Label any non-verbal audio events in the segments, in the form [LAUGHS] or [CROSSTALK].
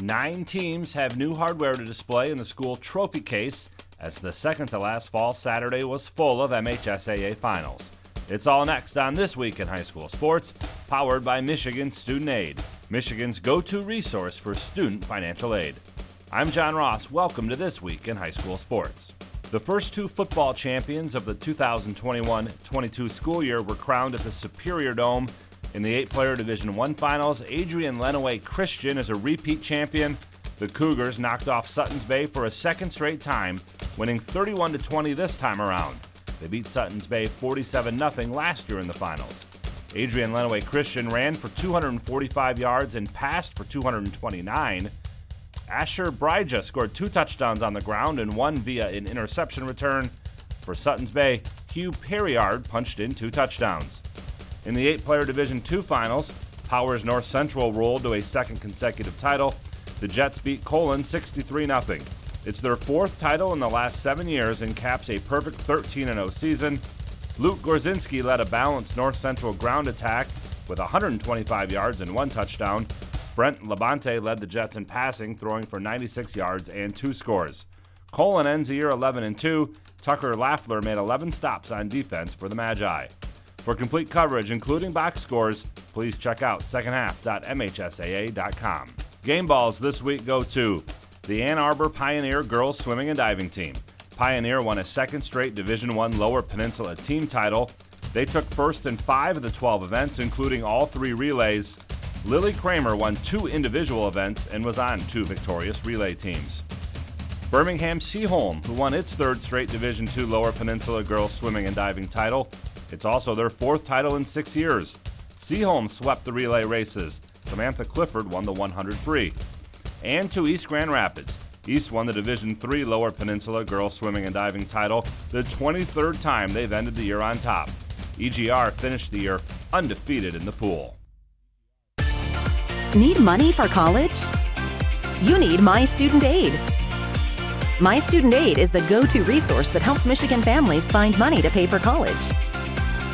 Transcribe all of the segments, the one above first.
Nine teams have new hardware to display in the school trophy case as the second to last fall Saturday was full of MHSAA finals. It's all next on This Week in High School Sports, powered by Michigan Student Aid, Michigan's go to resource for student financial aid. I'm John Ross. Welcome to This Week in High School Sports. The first two football champions of the 2021 22 school year were crowned at the Superior Dome. In the eight player Division One finals, Adrian Lenawee Christian is a repeat champion. The Cougars knocked off Sutton's Bay for a second straight time, winning 31 20 this time around. They beat Sutton's Bay 47 0 last year in the finals. Adrian Lenawee Christian ran for 245 yards and passed for 229. Asher Bryja scored two touchdowns on the ground and one via an interception return. For Sutton's Bay, Hugh Perriard punched in two touchdowns. In the eight player Division II finals, Powers North Central rolled to a second consecutive title. The Jets beat Colon 63 0. It's their fourth title in the last seven years and caps a perfect 13 0 season. Luke Gorzinski led a balanced North Central ground attack with 125 yards and one touchdown. Brent Labonte led the Jets in passing, throwing for 96 yards and two scores. Colon ends the year 11 and 2. Tucker Laffler made 11 stops on defense for the Magi. For complete coverage, including box scores, please check out secondhalf.mhsaa.com. Game balls this week go to the Ann Arbor Pioneer girls swimming and diving team. Pioneer won a second straight Division I Lower Peninsula team title. They took first in five of the 12 events, including all three relays. Lily Kramer won two individual events and was on two victorious relay teams. Birmingham Seaholm, who won its third straight Division II Lower Peninsula girls swimming and diving title. It's also their fourth title in six years. Seaholm swept the relay races. Samantha Clifford won the 100 free. And to East Grand Rapids. East won the Division III Lower Peninsula girls swimming and diving title, the 23rd time they've ended the year on top. EGR finished the year undefeated in the pool. Need money for college? You need My Student Aid. My Student Aid is the go to resource that helps Michigan families find money to pay for college.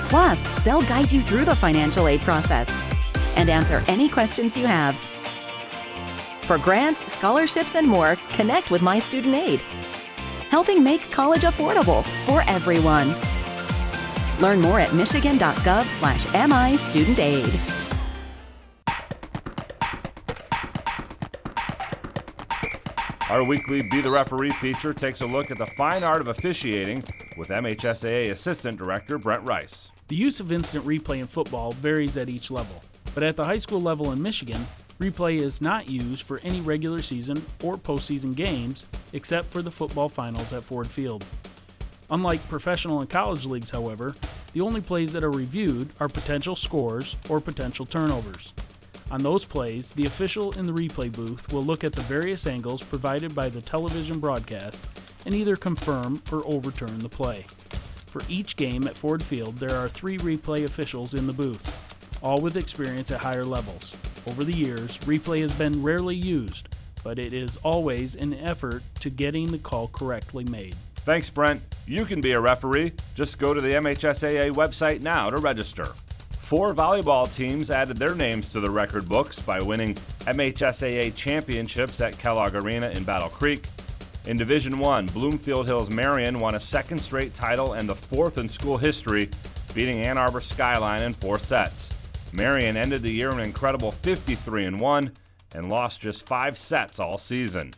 Plus, they'll guide you through the financial aid process and answer any questions you have. For grants, scholarships, and more, connect with My Student Aid, helping make college affordable for everyone. Learn more at michigan.gov slash Our weekly Be the Referee feature takes a look at the fine art of officiating with MHSAA Assistant Director Brent Rice. The use of instant replay in football varies at each level, but at the high school level in Michigan, replay is not used for any regular season or postseason games except for the football finals at Ford Field. Unlike professional and college leagues, however, the only plays that are reviewed are potential scores or potential turnovers. On those plays, the official in the replay booth will look at the various angles provided by the television broadcast and either confirm or overturn the play. For each game at Ford Field, there are three replay officials in the booth, all with experience at higher levels. Over the years, replay has been rarely used, but it is always an effort to getting the call correctly made. Thanks, Brent. You can be a referee. Just go to the MHSAA website now to register. Four volleyball teams added their names to the record books by winning MHSAA championships at Kellogg Arena in Battle Creek. In Division 1, Bloomfield Hills Marion won a second straight title and the fourth in school history, beating Ann Arbor Skyline in four sets. Marion ended the year an incredible 53 1 and lost just five sets all season.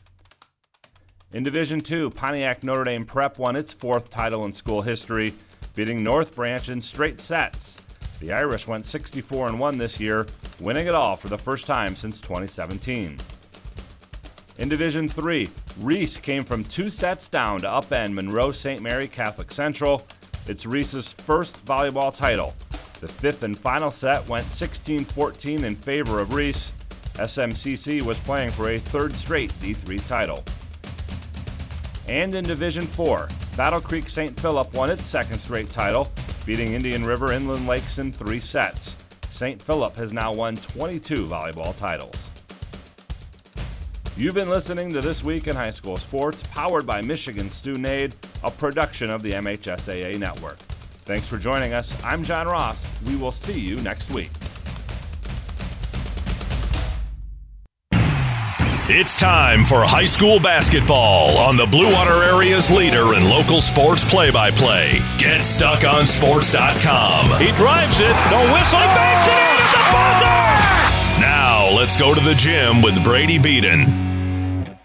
In Division 2, Pontiac Notre Dame Prep won its fourth title in school history, beating North Branch in straight sets. The Irish went 64 1 this year, winning it all for the first time since 2017. In Division 3, Reese came from two sets down to upend Monroe St. Mary Catholic Central. It's Reese's first volleyball title. The fifth and final set went 16 14 in favor of Reese. SMCC was playing for a third straight D3 title. And in Division 4, Battle Creek St. Philip won its second straight title, beating Indian River Inland Lakes in three sets. St. Philip has now won 22 volleyball titles. You've been listening to This Week in High School Sports, powered by Michigan Student Aid, a production of the MHSAA Network. Thanks for joining us. I'm John Ross. We will see you next week. It's time for high school basketball on the Blue Water Area's leader in local sports play by play. Get stuck on GetStuckOnSports.com. He drives it, no whistle, he banks it in at the buzzer! Now, let's go to the gym with Brady Beaton.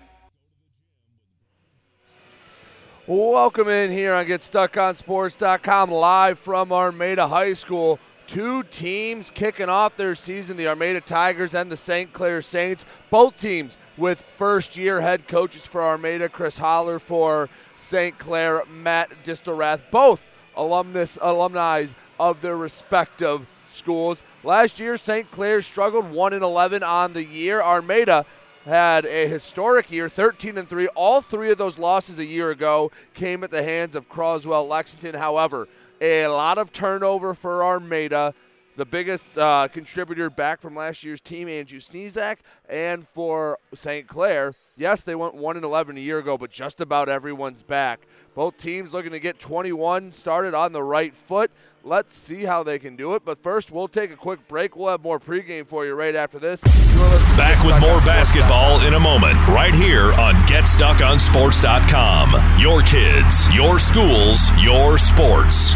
Welcome in here on GetStuckOnSports.com live from Armada High School. Two teams kicking off their season the Armada Tigers and the St. Clair Saints. Both teams with first year head coaches for Armada, Chris Holler for St. Clair, Matt Distelrath, both alumnus alumni of their respective schools. Last year, St. Clair struggled 1 and 11 on the year. Armada had a historic year, 13 and 3. All three of those losses a year ago came at the hands of Croswell Lexington. However, a lot of turnover for Armada. The biggest uh, contributor back from last year's team, Andrew Sneezak, and for St. Clair, yes, they went 1 and 11 a year ago, but just about everyone's back. Both teams looking to get 21 started on the right foot. Let's see how they can do it. But first, we'll take a quick break. We'll have more pregame for you right after this. Back with more basketball in a moment, right here on GetStuckOnSports.com. Your kids, your schools, your sports.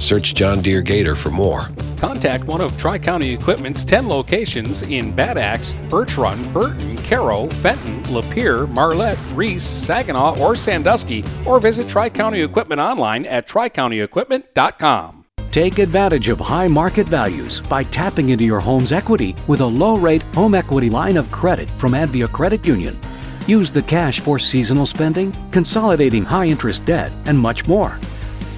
Search John Deere Gator for more. Contact one of Tri County Equipment's 10 locations in Bad Axe, Birch Run, Burton, Caro, Fenton, Lapeer, Marlette, Reese, Saginaw, or Sandusky, or visit Tri County Equipment online at tricountyequipment.com. Take advantage of high market values by tapping into your home's equity with a low rate home equity line of credit from Advia Credit Union. Use the cash for seasonal spending, consolidating high interest debt, and much more.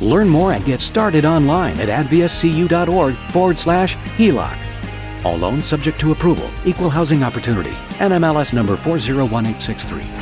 Learn more and get started online at adviacu.org forward slash HELOC. All loans subject to approval, equal housing opportunity, NMLS number 401863.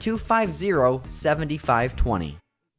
250 7520.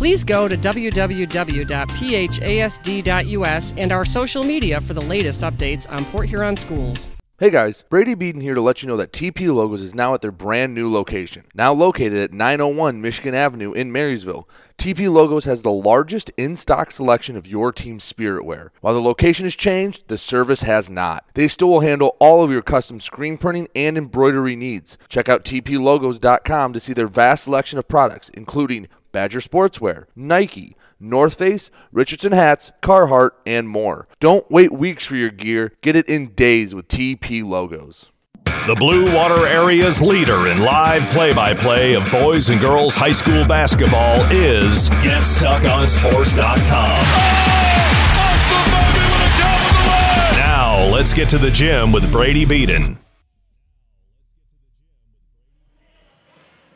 Please go to www.phasd.us and our social media for the latest updates on Port Huron schools. Hey guys, Brady Beaton here to let you know that TP Logos is now at their brand new location. Now located at 901 Michigan Avenue in Marysville, TP Logos has the largest in stock selection of your team's spirit wear. While the location has changed, the service has not. They still will handle all of your custom screen printing and embroidery needs. Check out tplogos.com to see their vast selection of products, including Badger Sportswear, Nike, North Face, Richardson hats, Carhartt, and more. Don't wait weeks for your gear. Get it in days with TP logos. The Blue Water Area's leader in live play by play of boys and girls high school basketball is GetStuckOnSports.com. Now, let's get to the gym with Brady Beaton.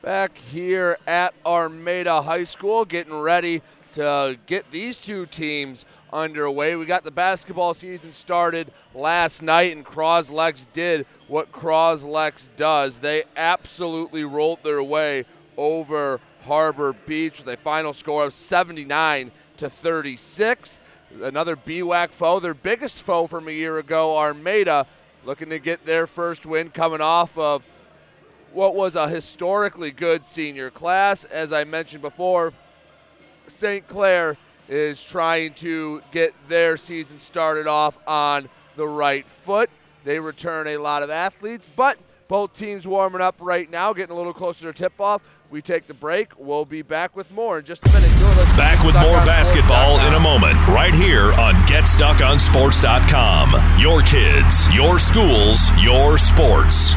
Back here at Armada High School, getting ready to get these two teams underway. We got the basketball season started last night, and Croslex did what Croslex does. They absolutely rolled their way over Harbor Beach with a final score of 79 to 36. Another BWAC foe, their biggest foe from a year ago, Armada, looking to get their first win coming off of what was a historically good senior class. As I mentioned before, St. Clair is trying to get their season started off on the right foot. They return a lot of athletes, but both teams warming up right now, getting a little closer to tip off. We take the break. We'll be back with more in just a minute. Back with more basketball in a moment, right here on GetStuckOnSports.com. Your kids, your schools, your sports.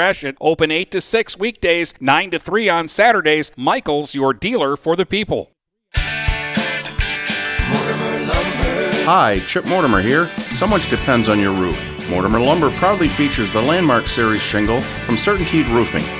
Gratiot. Open 8 to 6 weekdays, 9 to 3 on Saturdays. Michaels, your dealer for the people. Hi, Chip Mortimer here. So much depends on your roof. Mortimer Lumber proudly features the Landmark Series shingle from Certainteed Roofing.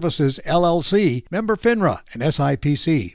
LLC, member FINRA and SIPC.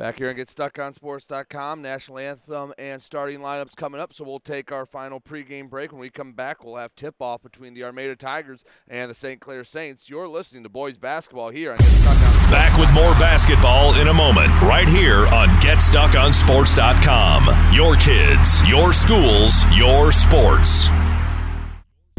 Back here and get StuckOnSports.com. National anthem and starting lineups coming up. So we'll take our final pregame break. When we come back, we'll have tip-off between the Armada Tigers and the St. Clair Saints. You're listening to Boys Basketball here on Get Stuck On Back with more basketball in a moment, right here on GetStuckOnSports.com. Your kids, your schools, your sports.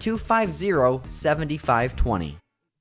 250 7520.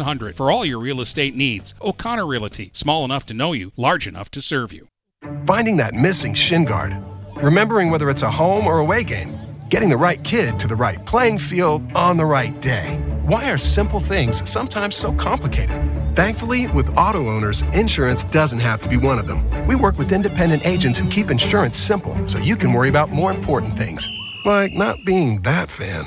8700 for all your real estate needs. O'Connor Realty, small enough to know you, large enough to serve you. Finding that missing shin guard, remembering whether it's a home or away game, getting the right kid to the right playing field on the right day. Why are simple things sometimes so complicated? Thankfully, with auto owners, insurance doesn't have to be one of them. We work with independent agents who keep insurance simple so you can worry about more important things, like not being that fan.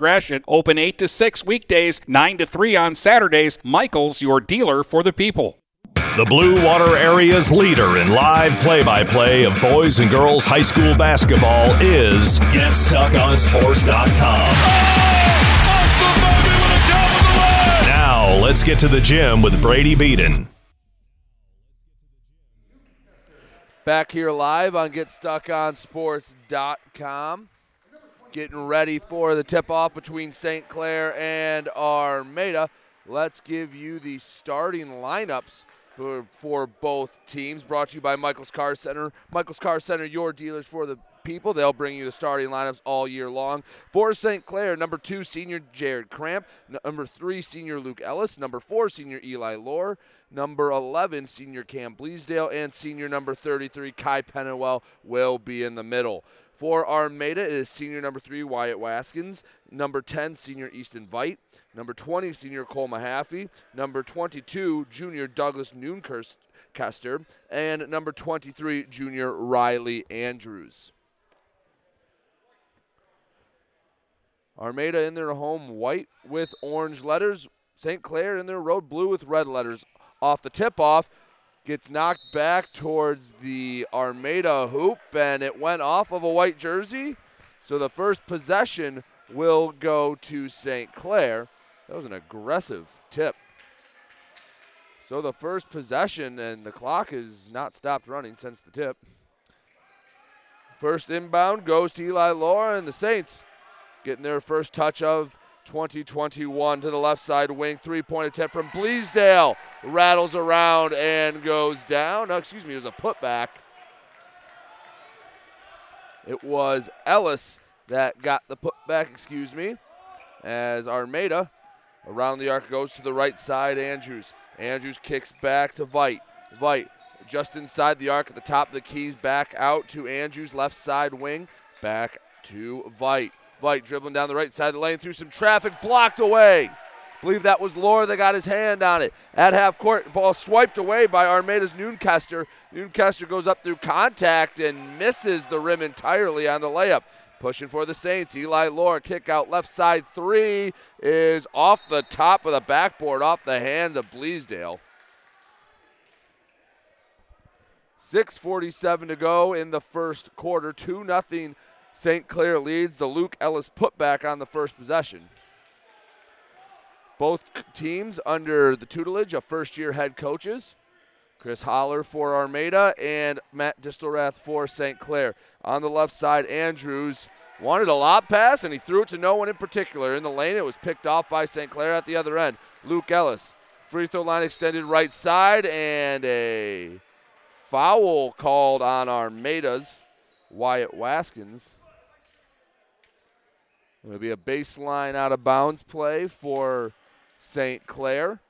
Gratiot. Open 8 to 6 weekdays, 9 to 3 on Saturdays. Michaels, your dealer for the people. The Blue Water Area's leader in live play by play of boys and girls high school basketball is GetStuckOnSports.com. Now, let's get to the gym with Brady Beaton. Back here live on GetStuckOnSports.com. Getting ready for the tip off between St. Clair and Armada. Let's give you the starting lineups for, for both teams. Brought to you by Michael's Car Center. Michael's Car Center, your dealers for the people. They'll bring you the starting lineups all year long. For St. Clair, number two, senior Jared Cramp. Number three, senior Luke Ellis. Number four, senior Eli Lohr. Number 11, senior Cam Bleasdale. And senior number 33, Kai Pennewell, will be in the middle. For Armada, it is senior number three, Wyatt Waskins. Number 10, senior Easton Vite. Number 20, senior Cole Mahaffey. Number 22, junior Douglas Noonkester. And number 23, junior Riley Andrews. Armada in their home white with orange letters. St. Clair in their road blue with red letters. Off the tip off, gets knocked back towards the Armada hoop, and it went off of a white jersey. So the first possession will go to St. Clair. That was an aggressive tip. So the first possession, and the clock has not stopped running since the tip. First inbound goes to Eli Lore and the Saints getting their first touch of 2021 to the left side wing. Three point attempt from Bleasdale. Rattles around and goes down. No, excuse me, it was a putback. It was Ellis that got the putback, excuse me, as Armada around the arc goes to the right side. Andrews. Andrews kicks back to Vite. Vite just inside the arc at the top of the keys, back out to Andrews, left side wing, back to Vite. Vite dribbling down the right side of the lane through some traffic, blocked away. Believe that was Lore that got his hand on it. At half court, ball swiped away by Armada's Noonkester. Noonkester goes up through contact and misses the rim entirely on the layup. Pushing for the Saints. Eli Lore kick out left side three is off the top of the backboard, off the hand of Bleasdale. 6.47 to go in the first quarter. 2 0 St. Clair leads the Luke Ellis putback on the first possession. Both teams under the tutelage of first year head coaches. Chris Holler for Armada and Matt Distelrath for St. Clair. On the left side, Andrews wanted a lob pass and he threw it to no one in particular. In the lane, it was picked off by St. Clair at the other end. Luke Ellis, free throw line extended right side, and a foul called on Armada's Wyatt Waskins. It'll be a baseline out of bounds play for St. Clair.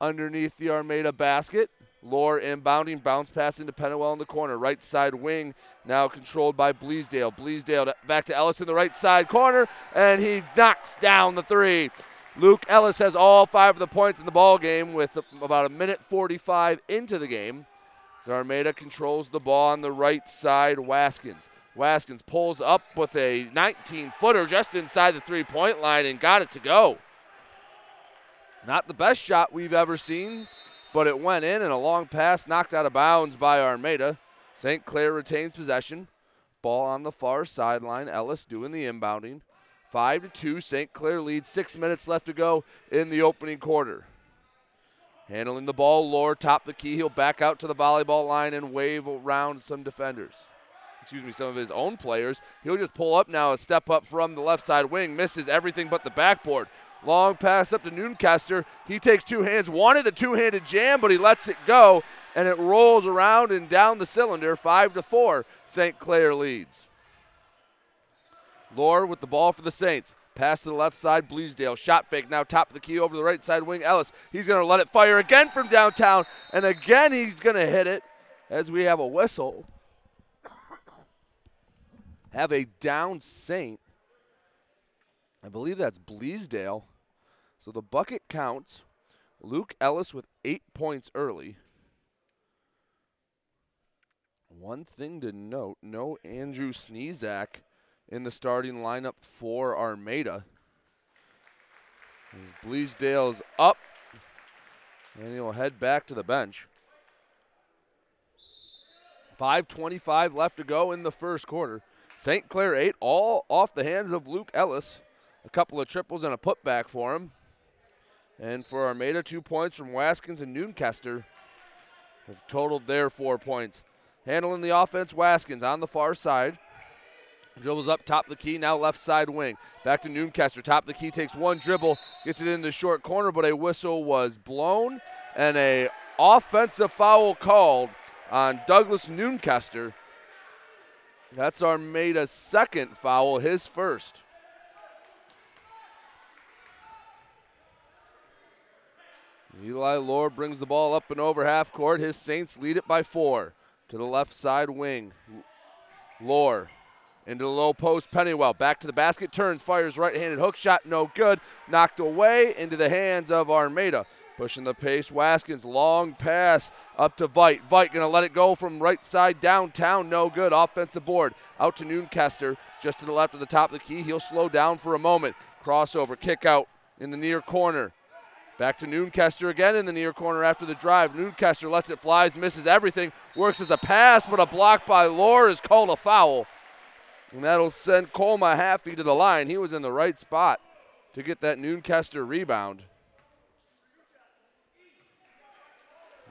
Underneath the Armada basket. Lore inbounding, bounce pass into Pennywell in the corner. Right side wing now controlled by Bleasdale. Bleasdale back to Ellis in the right side corner, and he knocks down the three. Luke Ellis has all five of the points in the ball game with about a minute 45 into the game. Zarmeda controls the ball on the right side. Waskins. Waskins pulls up with a 19 footer just inside the three point line and got it to go. Not the best shot we've ever seen, but it went in and a long pass knocked out of bounds by Armada. St. Clair retains possession. Ball on the far sideline. Ellis doing the inbounding. Five to two. St. Clair leads. Six minutes left to go in the opening quarter. Handling the ball, Lore top the key. He'll back out to the volleyball line and wave around some defenders. Excuse me, some of his own players. He'll just pull up now, a step up from the left side wing, misses everything but the backboard. Long pass up to Noonkester. He takes two hands, wanted the two-handed jam, but he lets it go, and it rolls around and down the cylinder. Five to four. St. Clair leads. Lore with the ball for the Saints. Pass to the left side, Bleasdale. Shot fake now, top of the key over the right side wing. Ellis. He's going to let it fire again from downtown, and again he's going to hit it as we have a whistle. Have a down Saint. I believe that's Bleasdale. So the bucket counts. Luke Ellis with eight points early. One thing to note no Andrew Sneezak in the starting lineup for Armada. As Bleasdale's up, and he'll head back to the bench. 5.25 left to go in the first quarter. St. Clair 8, all off the hands of Luke Ellis. A couple of triples and a putback for him. And for Armada, two points from Waskins and Noonkester have totaled their four points. Handling the offense, Waskins on the far side. Dribbles up top the key, now left side wing. Back to Noonkester. Top the key takes one dribble, gets it in the short corner, but a whistle was blown and a offensive foul called on Douglas Noonkester. That's Armada's second foul, his first. Eli Lore brings the ball up and over half court. His Saints lead it by four to the left side wing. Lore into the low post. Pennywell back to the basket, turns, fires right handed hook shot, no good. Knocked away into the hands of Armada. Pushing the pace, Waskins, long pass up to Vite. Vite gonna let it go from right side downtown, no good. Offensive board out to Noonkester, just to the left of the top of the key. He'll slow down for a moment. Crossover, kick out in the near corner. Back to Noonkester again in the near corner after the drive. Noonkester lets it flies, misses everything, works as a pass, but a block by Lore is called a foul. And that'll send Cole Mahaffey to the line. He was in the right spot to get that Noonkester rebound.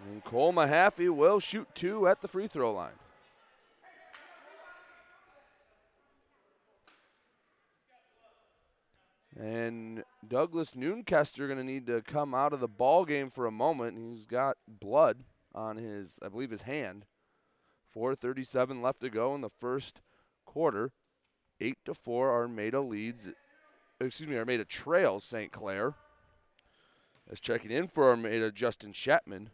And Cole Mahaffey will shoot two at the free throw line. And Douglas Noonkester going to need to come out of the ball game for a moment. He's got blood on his, I believe, his hand. 4:37 left to go in the first quarter. Eight to four, Armada leads. Excuse me, Armada trails St. Clair. As checking in for Armada, Justin Chapman.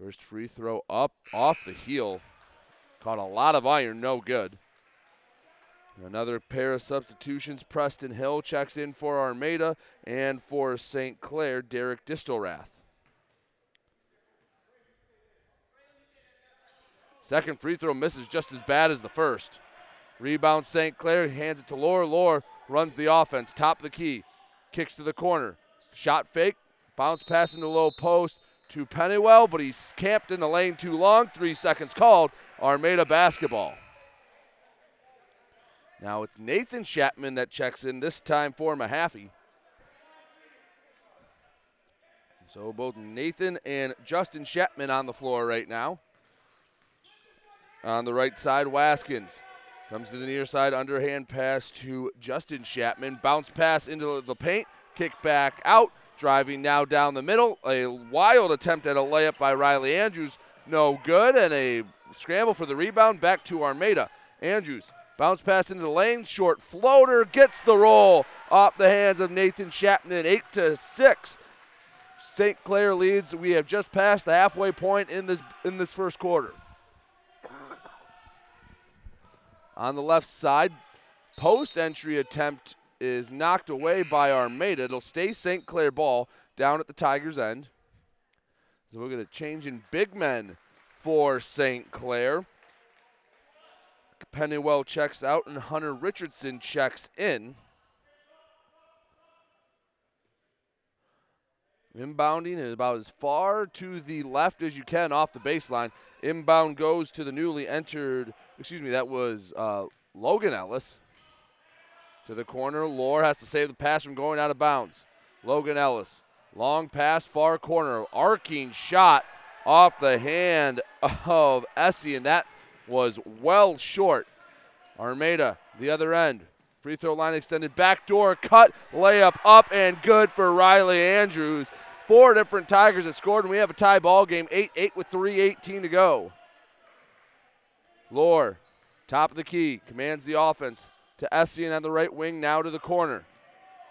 First free throw up off the heel. Caught a lot of iron, no good. Another pair of substitutions. Preston Hill checks in for Armada and for St. Clair, Derek Distelrath. Second free throw misses just as bad as the first. Rebound St. Clair, hands it to Lore. Lore runs the offense, top of the key, kicks to the corner. Shot fake, bounce pass into low post to Pennywell, but he's camped in the lane too long. Three seconds called. Armada basketball. Now it's Nathan Chapman that checks in, this time for Mahaffey. So both Nathan and Justin Chapman on the floor right now. On the right side, Waskins comes to the near side, underhand pass to Justin Chapman. Bounce pass into the paint, kick back out, driving now down the middle. A wild attempt at a layup by Riley Andrews, no good, and a scramble for the rebound back to Armada. Andrews Bounce pass into the lane, short floater, gets the roll off the hands of Nathan Chapman, eight to six. St. Clair leads. We have just passed the halfway point in this in this first quarter. On the left side, post entry attempt is knocked away by Armada. It'll stay St. Clair ball down at the Tigers' end. So we're going to change in big men for St. Clair. Pennywell checks out and Hunter Richardson checks in. Inbounding is about as far to the left as you can off the baseline. Inbound goes to the newly entered, excuse me, that was uh, Logan Ellis. To the corner. Lore has to save the pass from going out of bounds. Logan Ellis. Long pass, far corner. Arcing shot off the hand of Essien, and that was well short. Armada, the other end. Free throw line extended, backdoor cut, layup up and good for Riley Andrews. Four different Tigers have scored, and we have a tie ball game, 8 8 with 3.18 to go. Lore, top of the key, commands the offense to Essien on the right wing, now to the corner.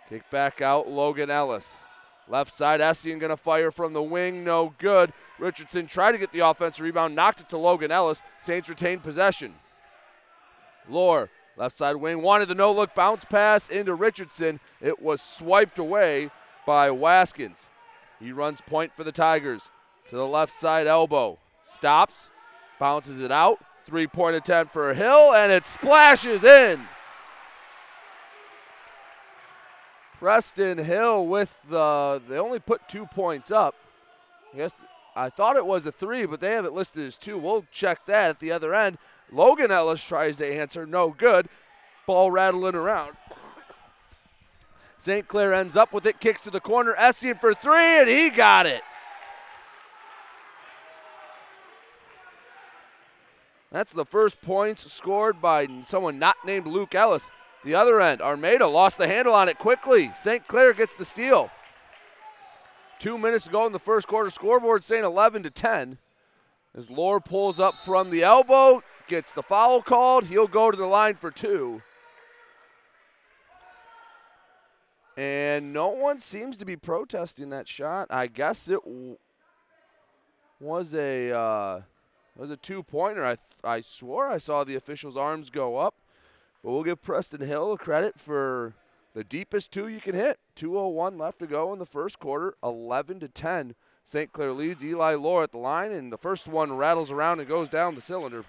Kick back out, Logan Ellis. Left side, Essien going to fire from the wing, no good. Richardson tried to get the offensive rebound, knocked it to Logan Ellis. Saints retain possession. Lore, left side wing, wanted the no look bounce pass into Richardson. It was swiped away by Waskins. He runs point for the Tigers to the left side elbow. Stops, bounces it out. Three point attempt for Hill, and it splashes in. Preston Hill with the, they only put two points up. I guess I thought it was a three, but they have it listed as two. We'll check that at the other end. Logan Ellis tries to answer, no good. Ball rattling around. St. Clair ends up with it, kicks to the corner. Essien for three, and he got it. That's the first points scored by someone not named Luke Ellis. The other end, Armada lost the handle on it quickly. St. Clair gets the steal. Two minutes to go in the first quarter. Scoreboard saying 11 to 10. As Lore pulls up from the elbow, gets the foul called. He'll go to the line for two. And no one seems to be protesting that shot. I guess it was a uh, was a two pointer. I th- I swore I saw the official's arms go up. But we'll give Preston Hill credit for the deepest two you can hit. 2:01 left to go in the first quarter. 11 to 10. St. Clair leads. Eli Lore at the line, and the first one rattles around and goes down the cylinder.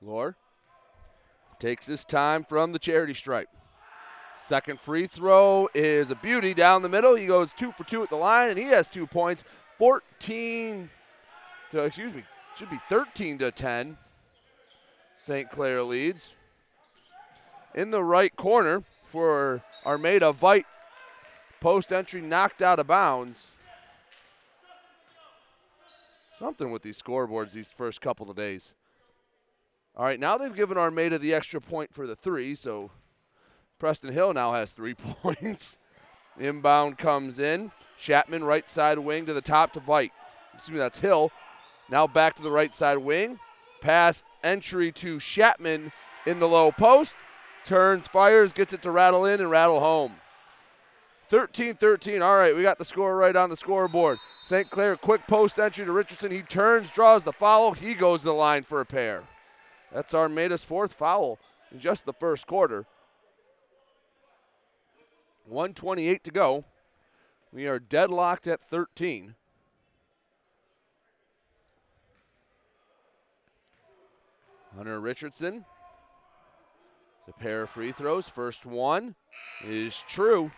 Lore takes his time from the charity stripe. Second free throw is a beauty down the middle. He goes two for two at the line, and he has two points. 14, to, excuse me, should be 13 to 10. St. Clair leads. In the right corner for Armada, Vite post entry knocked out of bounds. Something with these scoreboards these first couple of days. All right, now they've given Armada the extra point for the three, so Preston Hill now has three [LAUGHS] points. Inbound comes in. Chapman, right side wing to the top to Vite. Excuse me, that's Hill. Now back to the right side wing. Pass entry to Chapman in the low post. Turns, fires, gets it to rattle in and rattle home. 13 13. All right, we got the score right on the scoreboard. St. Clair, quick post entry to Richardson. He turns, draws the foul. He goes to the line for a pair. That's Armada's fourth foul in just the first quarter. 128 to go. We are deadlocked at 13. Hunter Richardson. A pair of free throws. First one is true.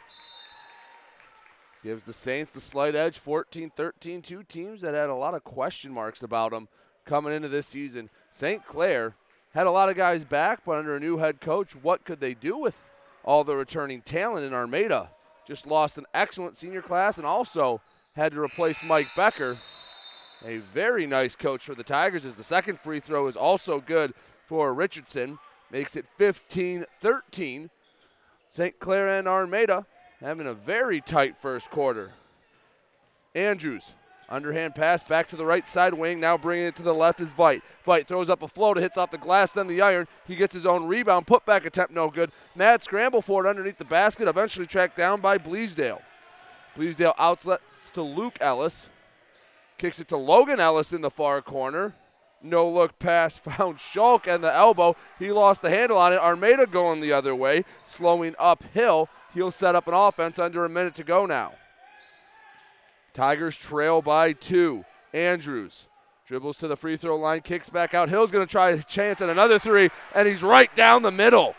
Gives the Saints the slight edge 14 13. Two teams that had a lot of question marks about them coming into this season. St. Clair had a lot of guys back, but under a new head coach, what could they do with all the returning talent in Armada? Just lost an excellent senior class and also had to replace Mike Becker. A very nice coach for the Tigers as the second free throw is also good for Richardson. Makes it 15 13. St. Clair and Armada having a very tight first quarter. Andrews, underhand pass back to the right side wing. Now bringing it to the left is Vite. Vite throws up a floater, hits off the glass, then the iron. He gets his own rebound. Put back attempt, no good. Mad scramble for it underneath the basket, eventually tracked down by Bleasdale. Bleasdale outlets to Luke Ellis. Kicks it to Logan Ellis in the far corner. No look pass [LAUGHS] found Shulk and the elbow. He lost the handle on it. Armada going the other way, slowing uphill. He'll set up an offense under a minute to go now. Tigers trail by two. Andrews dribbles to the free throw line, kicks back out. Hill's going to try a chance at another three, and he's right down the middle.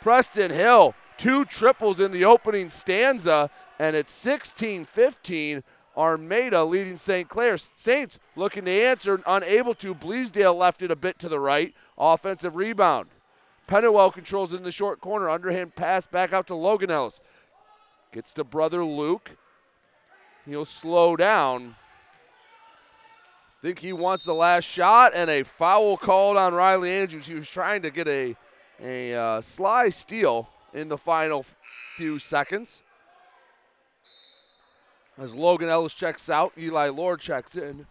Preston Hill, two triples in the opening stanza, and it's 16 15. Armada leading St. Clair. Saints looking to answer, unable to. Bleasdale left it a bit to the right. Offensive rebound. Pennywell controls in the short corner. Underhand pass back out to Logan Ellis. Gets to brother Luke. He'll slow down. Think he wants the last shot and a foul called on Riley Andrews. He was trying to get a, a uh, sly steal in the final few seconds. As Logan Ellis checks out, Eli Lore checks in.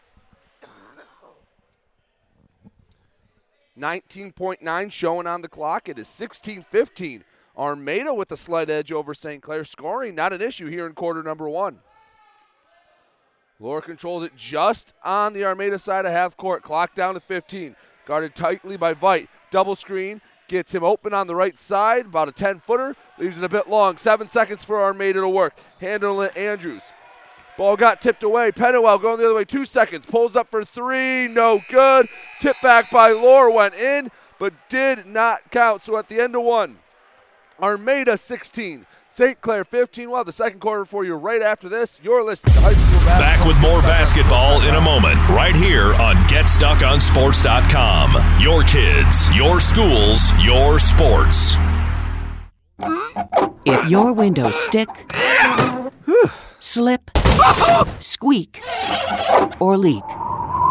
19.9 showing on the clock. It is 16 15. Armada with a slight edge over St. Clair. Scoring not an issue here in quarter number one. Lore controls it just on the Armada side of half court. Clock down to 15. Guarded tightly by Vite. Double screen. Gets him open on the right side. About a 10 footer. Leaves it a bit long. Seven seconds for Armada to work. Handle it, Andrews. Ball got tipped away. Pennywell going the other way. Two seconds. Pulls up for three. No good. Tip back by Lore went in, but did not count. So at the end of one, Armada 16, St. Clair 15. We'll have the second quarter for you right after this. You're listening to High School Basketball. Back with more basketball in a moment, right here on GetStuckOnSports.com. Your kids, your schools, your sports. If your windows stick, [SIGHS] slip, [LAUGHS] squeak, or leak,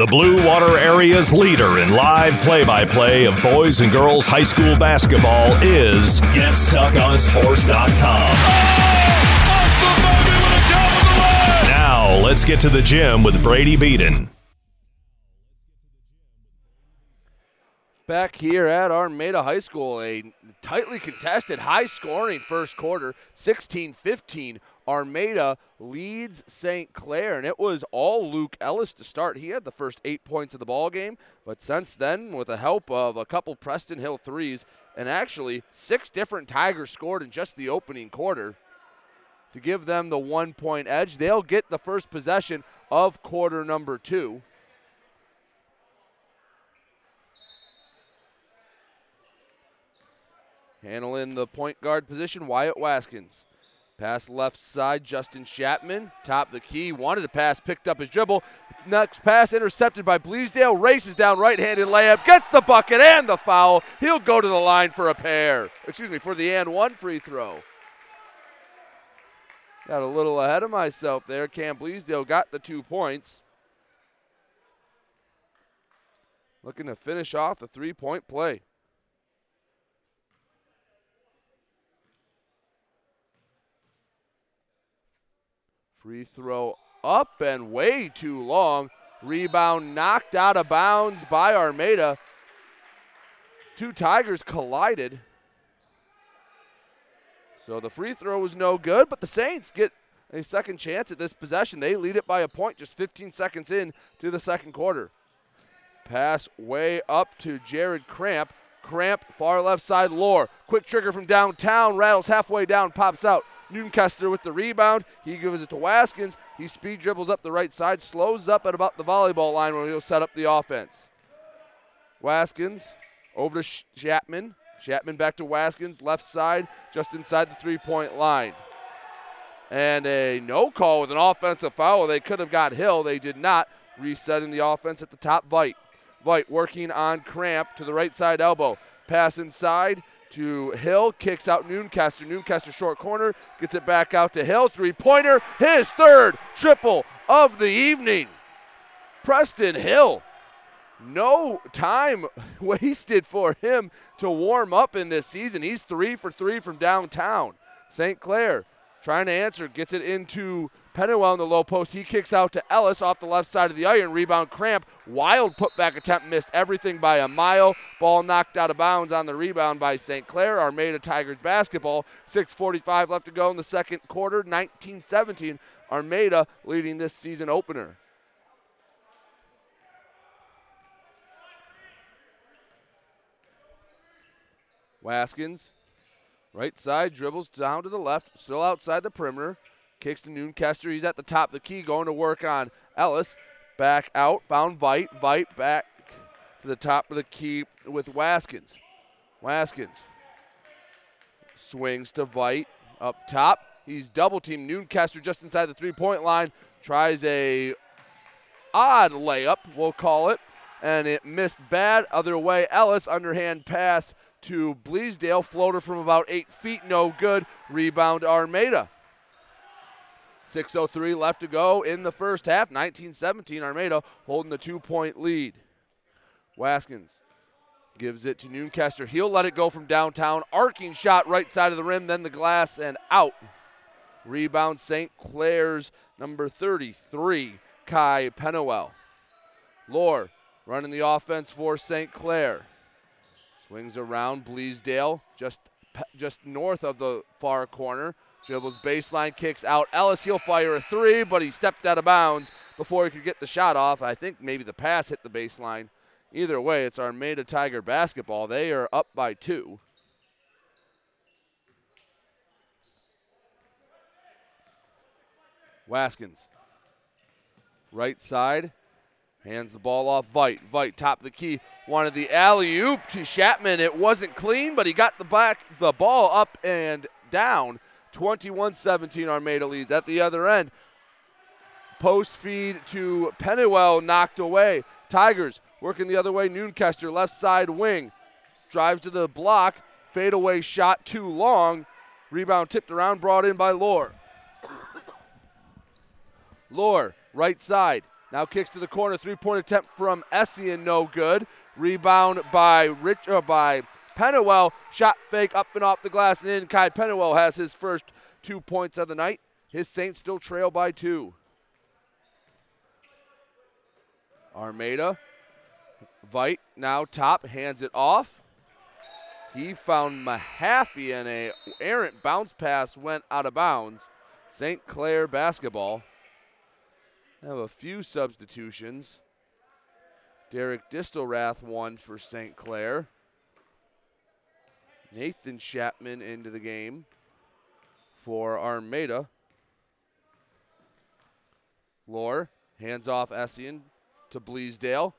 The Blue Water Area's leader in live play by play of boys and girls high school basketball is GetStuckOnSports.com. Now, let's get to the gym with Brady Beaton. Back here at Armada High School, a tightly contested, high scoring first quarter, 16 15. Armada leads St. Clair, and it was all Luke Ellis to start. He had the first eight points of the ball game, but since then, with the help of a couple Preston Hill threes, and actually six different Tigers scored in just the opening quarter to give them the one point edge. They'll get the first possession of quarter number two. Handling the point guard position, Wyatt Waskins. Pass left side, Justin Chapman. Top the key, wanted to pass, picked up his dribble. Next pass intercepted by Bleasdale. Races down right handed layup, gets the bucket and the foul. He'll go to the line for a pair. Excuse me, for the and one free throw. Got a little ahead of myself there. Cam Bleasdale got the two points. Looking to finish off the three point play. Free throw up and way too long. Rebound knocked out of bounds by Armada. Two Tigers collided. So the free throw was no good, but the Saints get a second chance at this possession. They lead it by a point just 15 seconds in to the second quarter. Pass way up to Jared Cramp. Cramp, far left side, Lore. Quick trigger from downtown, rattles halfway down, pops out. Noonkester with the rebound. He gives it to Waskins. He speed dribbles up the right side, slows up at about the volleyball line where he'll set up the offense. Waskins over to Chapman. Chapman back to Waskins, left side, just inside the three point line. And a no call with an offensive foul. They could have got Hill. They did not. Resetting the offense at the top, Vite. Vite working on Cramp to the right side elbow. Pass inside to Hill, kicks out Noonkester. Noonkester short corner, gets it back out to Hill. Three pointer, his third triple of the evening. Preston Hill. No time [LAUGHS] wasted for him to warm up in this season. He's three for three from downtown. St. Clair trying to answer, gets it into Pennywell in the low post. He kicks out to Ellis off the left side of the iron. Rebound cramp. Wild putback attempt missed everything by a mile. Ball knocked out of bounds on the rebound by St. Clair. Armada Tigers basketball. 6.45 left to go in the second quarter. 19 17. Armada leading this season opener. Waskins, right side, dribbles down to the left, still outside the perimeter. Kicks to Noonkester. He's at the top of the key, going to work on Ellis. Back out, found Vite. Vite back to the top of the key with Waskins. Waskins swings to Vite up top. He's double teamed Noonkester just inside the three point line. Tries a odd layup, we'll call it, and it missed bad. Other way, Ellis underhand pass to Bleasdale. Floater from about eight feet, no good. Rebound Armada. 6.03 left to go in the first half. 19 17, Armada holding the two point lead. Waskins gives it to Noonkester. He'll let it go from downtown. Arcing shot right side of the rim, then the glass and out. Rebound St. Clair's number 33, Kai Pennewell. Lore running the offense for St. Clair. Swings around Bleasdale, just just north of the far corner. Dribbles baseline, kicks out. Ellis, he'll fire a three, but he stepped out of bounds before he could get the shot off. I think maybe the pass hit the baseline. Either way, it's Armada Tiger basketball. They are up by two. Waskins. Right side. Hands the ball off Vite. Vite, top of the key. Wanted the alley oop to Chapman. It wasn't clean, but he got the back the ball up and down. 21-17 Armada leads. At the other end, post feed to Pennywell knocked away. Tigers working the other way. Noonkester left side wing drives to the block. Fadeaway shot too long. Rebound tipped around, brought in by Lore. Lore, right side. Now kicks to the corner. Three-point attempt from Essien, no good. Rebound by Rich uh, by Pennywell. Shot fake up and off the glass and in. Kai Pennywell has his first two points of the night. His Saints still trail by two. Armada. Vite now top, hands it off. He found Mahaffey and a errant bounce pass went out of bounds. St. Clair basketball. Have a few substitutions. Derek Distelrath won for St. Clair. Nathan Chapman into the game for Armada. Lore hands off Essien to Bleasdale.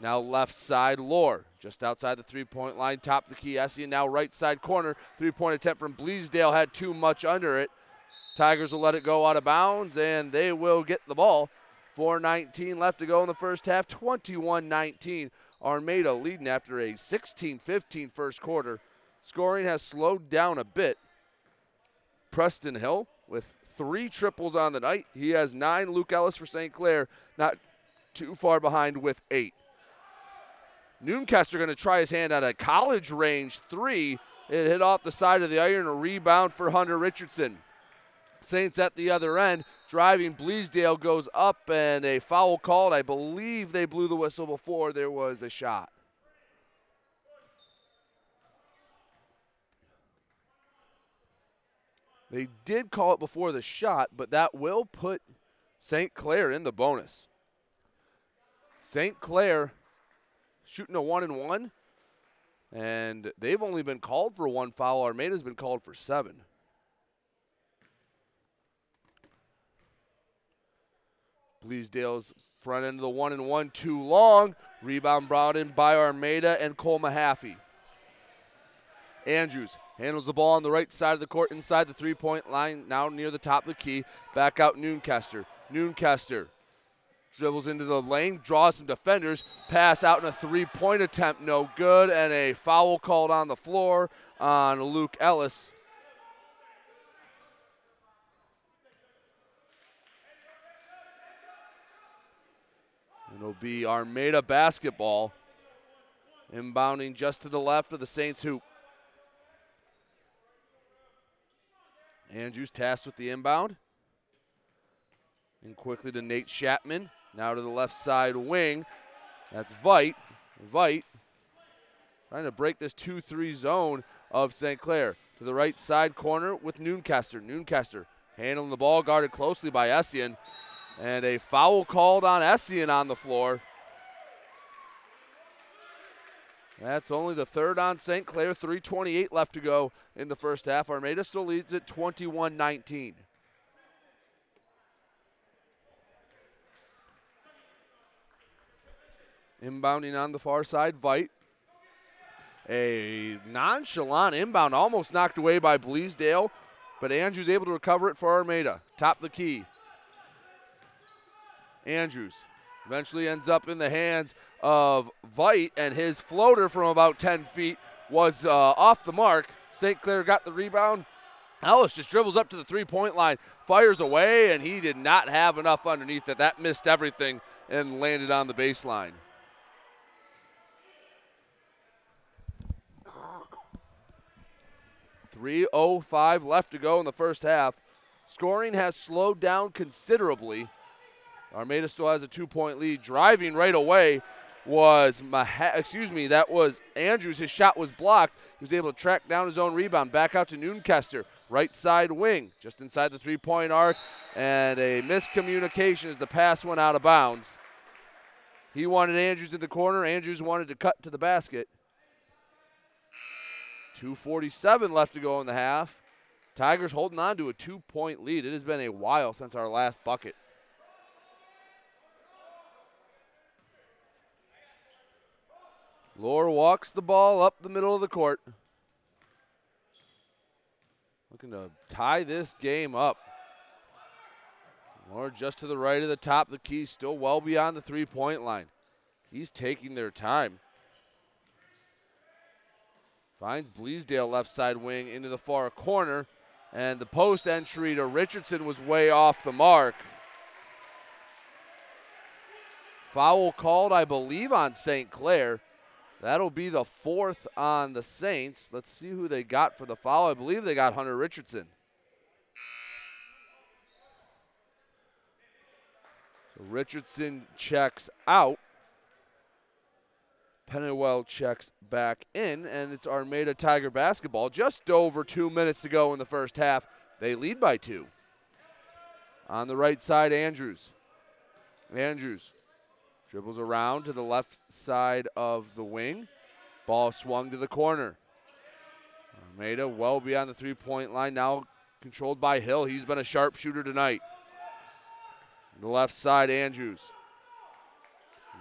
Now left side, Lore. Just outside the three point line, top the key. Essien now right side corner. Three point attempt from Bleasdale had too much under it. Tigers will let it go out of bounds, and they will get the ball. 4.19 left to go in the first half. 21 19. Armada leading after a 16 15 first quarter. Scoring has slowed down a bit. Preston Hill with three triples on the night. He has nine. Luke Ellis for St. Clair, not too far behind with eight. Noonkester going to try his hand at a college range three. It hit off the side of the iron, a rebound for Hunter Richardson. Saints at the other end, driving. Bleasdale goes up and a foul called. I believe they blew the whistle before there was a shot. They did call it before the shot, but that will put St. Clair in the bonus. St. Clair shooting a one and one, and they've only been called for one foul. Armada's been called for seven. Bleasdale's front end of the one and one too long. Rebound brought in by Armada and Cole Mahaffey. Andrews handles the ball on the right side of the court inside the three point line, now near the top of the key. Back out Noonkester. Noonkester dribbles into the lane, draws some defenders, pass out in a three point attempt, no good, and a foul called on the floor on Luke Ellis. It'll be Armada basketball. Inbounding just to the left of the Saints hoop. Andrews tasked with the inbound. And quickly to Nate Chapman. Now to the left side wing. That's Veit. Veit trying to break this 2 3 zone of St. Clair. To the right side corner with Noonkester. Noonkester handling the ball, guarded closely by Essien. And a foul called on Essien on the floor. That's only the third on St. Clair. 3.28 left to go in the first half. Armada still leads at 21 19. Inbounding on the far side, Veit. A nonchalant inbound, almost knocked away by Bleasdale, but Andrews able to recover it for Armada. Top the key. Andrews eventually ends up in the hands of Vite, and his floater from about 10 feet was uh, off the mark. St. Clair got the rebound. Ellis just dribbles up to the three point line, fires away, and he did not have enough underneath it. That missed everything and landed on the baseline. Three oh five left to go in the first half. Scoring has slowed down considerably. Armada still has a two-point lead. Driving right away was Maha- excuse me, that was Andrews. His shot was blocked. He was able to track down his own rebound. Back out to Noonkester, right side wing, just inside the three-point arc, and a miscommunication as the pass went out of bounds. He wanted Andrews in the corner. Andrews wanted to cut to the basket. 247 left to go in the half. Tigers holding on to a two-point lead. It has been a while since our last bucket. Lore walks the ball up the middle of the court. Looking to tie this game up. Lore just to the right of the top of the key, still well beyond the three point line. He's taking their time. Finds Bleasdale left side wing into the far corner. And the post entry to Richardson was way off the mark. Foul called, I believe, on St. Clair. That'll be the fourth on the Saints. Let's see who they got for the foul. I believe they got Hunter Richardson. So Richardson checks out. Pennywell checks back in, and it's Armada Tiger basketball. Just over two minutes to go in the first half. They lead by two. On the right side, Andrews. Andrews Dribbles around to the left side of the wing. Ball swung to the corner. Armada well beyond the three point line, now controlled by Hill. He's been a sharpshooter tonight. The left side, Andrews.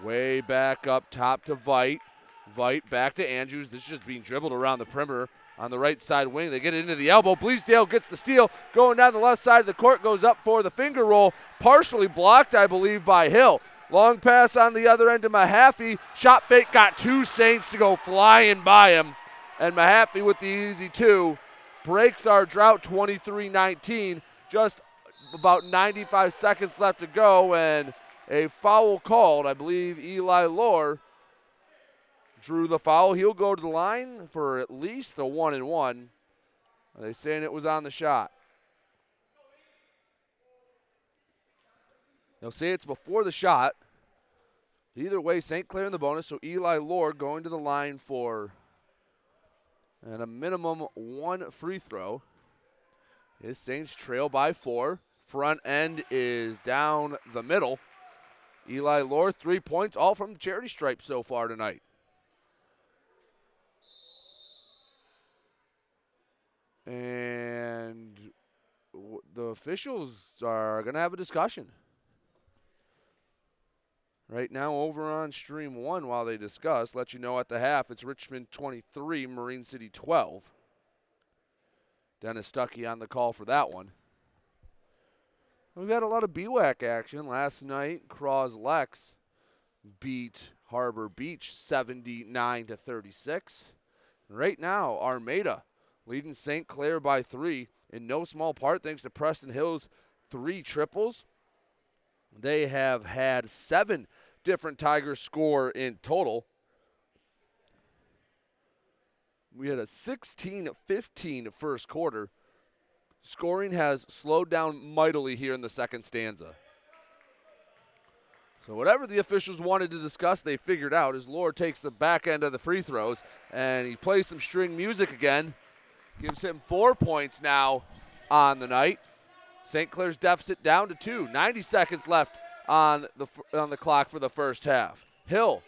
Way back up top to Vite. Vite back to Andrews. This is just being dribbled around the perimeter on the right side wing. They get it into the elbow. Bleasdale gets the steal. Going down the left side of the court, goes up for the finger roll. Partially blocked, I believe, by Hill. Long pass on the other end to Mahaffey. Shot fake got two Saints to go flying by him. And Mahaffey with the easy two breaks our drought 23 19. Just about 95 seconds left to go, and a foul called. I believe Eli Lore drew the foul. He'll go to the line for at least a one and one. Are they saying it was on the shot? They'll say it's before the shot. Either way, St. Clair in the bonus, so Eli Lore going to the line for and a minimum one free throw. His Saints trail by four. Front end is down the middle. Eli Lore, three points, all from the charity stripe so far tonight. And the officials are going to have a discussion. Right now, over on stream one, while they discuss, let you know at the half it's Richmond 23, Marine City 12. Dennis Stuckey on the call for that one. We've had a lot of BWAC action last night. Croslex beat Harbor Beach 79 to 36. Right now, Armada leading St. Clair by three, in no small part thanks to Preston Hill's three triples. They have had seven different Tigers score in total. We had a 16 15 first quarter. Scoring has slowed down mightily here in the second stanza. So, whatever the officials wanted to discuss, they figured out as Lore takes the back end of the free throws and he plays some string music again. Gives him four points now on the night. St. Clair's deficit down to two. 90 seconds left on the on the clock for the first half. Hill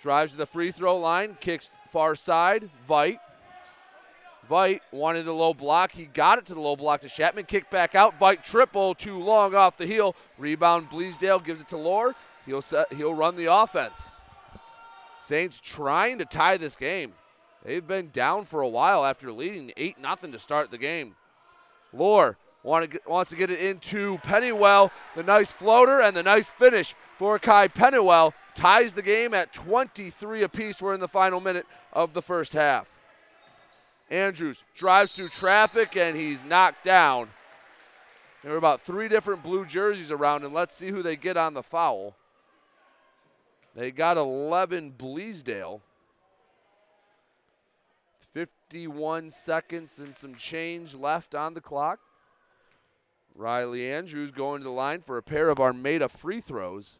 drives to the free throw line, kicks far side. Vite. Vite wanted a low block. He got it to the low block to Chapman. Kick back out. Vite triple too long off the heel. Rebound. Bleasdale gives it to Lore. He'll set, he'll run the offense. Saints trying to tie this game. They've been down for a while after leading 8 0 to start the game. Lore want to wants to get it into Pennywell. The nice floater and the nice finish for Kai Pennywell ties the game at 23 apiece. We're in the final minute of the first half. Andrews drives through traffic and he's knocked down. There are about three different blue jerseys around, and let's see who they get on the foul. They got 11 Bleasdale. 51 seconds and some change left on the clock. Riley Andrews going to the line for a pair of Armada free throws.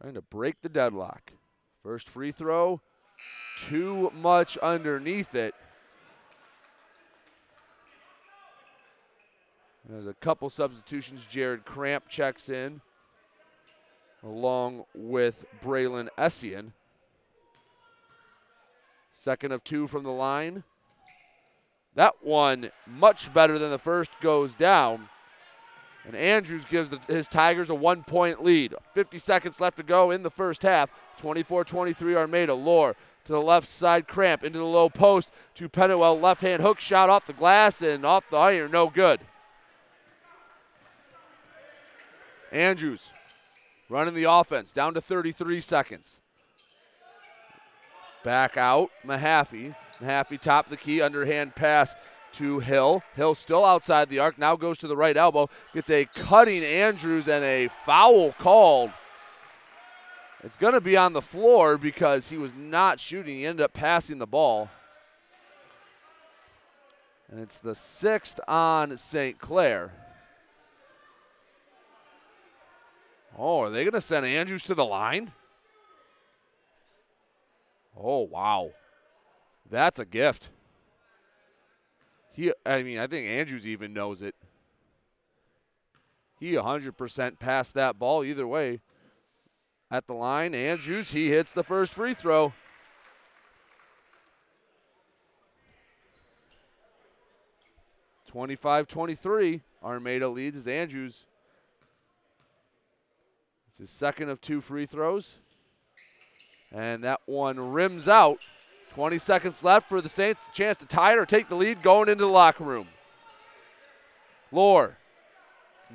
Trying to break the deadlock. First free throw, too much underneath it. There's a couple substitutions. Jared Cramp checks in along with Braylon Essien. Second of two from the line. That one, much better than the first, goes down. And Andrews gives the, his Tigers a one point lead. 50 seconds left to go in the first half. 24 23 Armada. Lore to the left side, cramp into the low post to Pennywell. Left hand hook shot off the glass and off the iron. No good. Andrews running the offense down to 33 seconds. Back out, Mahaffey. Mahaffey top of the key, underhand pass to Hill. Hill still outside the arc, now goes to the right elbow. Gets a cutting Andrews and a foul called. It's going to be on the floor because he was not shooting. He ended up passing the ball. And it's the sixth on St. Clair. Oh, are they going to send Andrews to the line? Oh, wow. That's a gift. He, I mean, I think Andrews even knows it. He 100% passed that ball either way. At the line, Andrews, he hits the first free throw. Twenty-five, twenty-three. Armada leads as Andrews It's his second of two free throws. And that one rims out. 20 seconds left for the Saints. Chance to tie it or take the lead going into the locker room. Lore,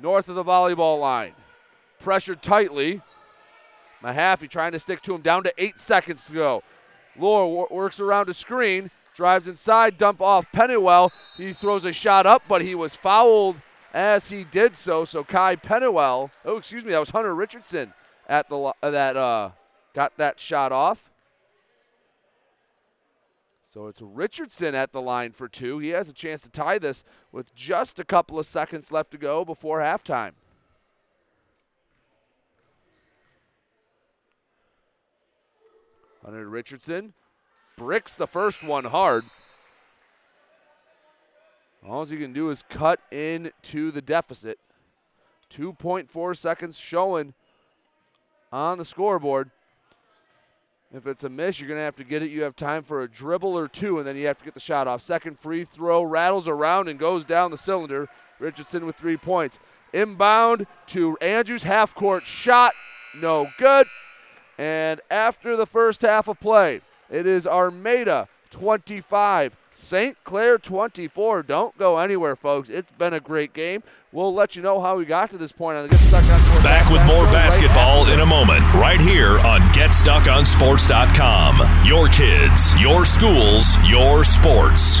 north of the volleyball line. Pressured tightly. Mahaffey trying to stick to him down to eight seconds to go. Lore works around a screen, drives inside, dump off Pennywell. He throws a shot up, but he was fouled as he did so. So Kai Pennywell, oh excuse me, that was Hunter Richardson at the that uh, got that shot off. So it's Richardson at the line for two. He has a chance to tie this with just a couple of seconds left to go before halftime. Hunter Richardson bricks the first one hard. All he can do is cut into the deficit. 2.4 seconds showing on the scoreboard. If it's a miss, you're going to have to get it. You have time for a dribble or two, and then you have to get the shot off. Second free throw rattles around and goes down the cylinder. Richardson with three points. Inbound to Andrews, half court shot, no good. And after the first half of play, it is Armada 25, St. Clair 24. Don't go anywhere, folks. It's been a great game. We'll let you know how we got to this point on the Get Stuck on Sports. Back with more basketball in a moment, right here on GetStuckOnSports.com. Your kids, your schools, your sports.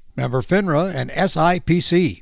Member FINRA and SIPC.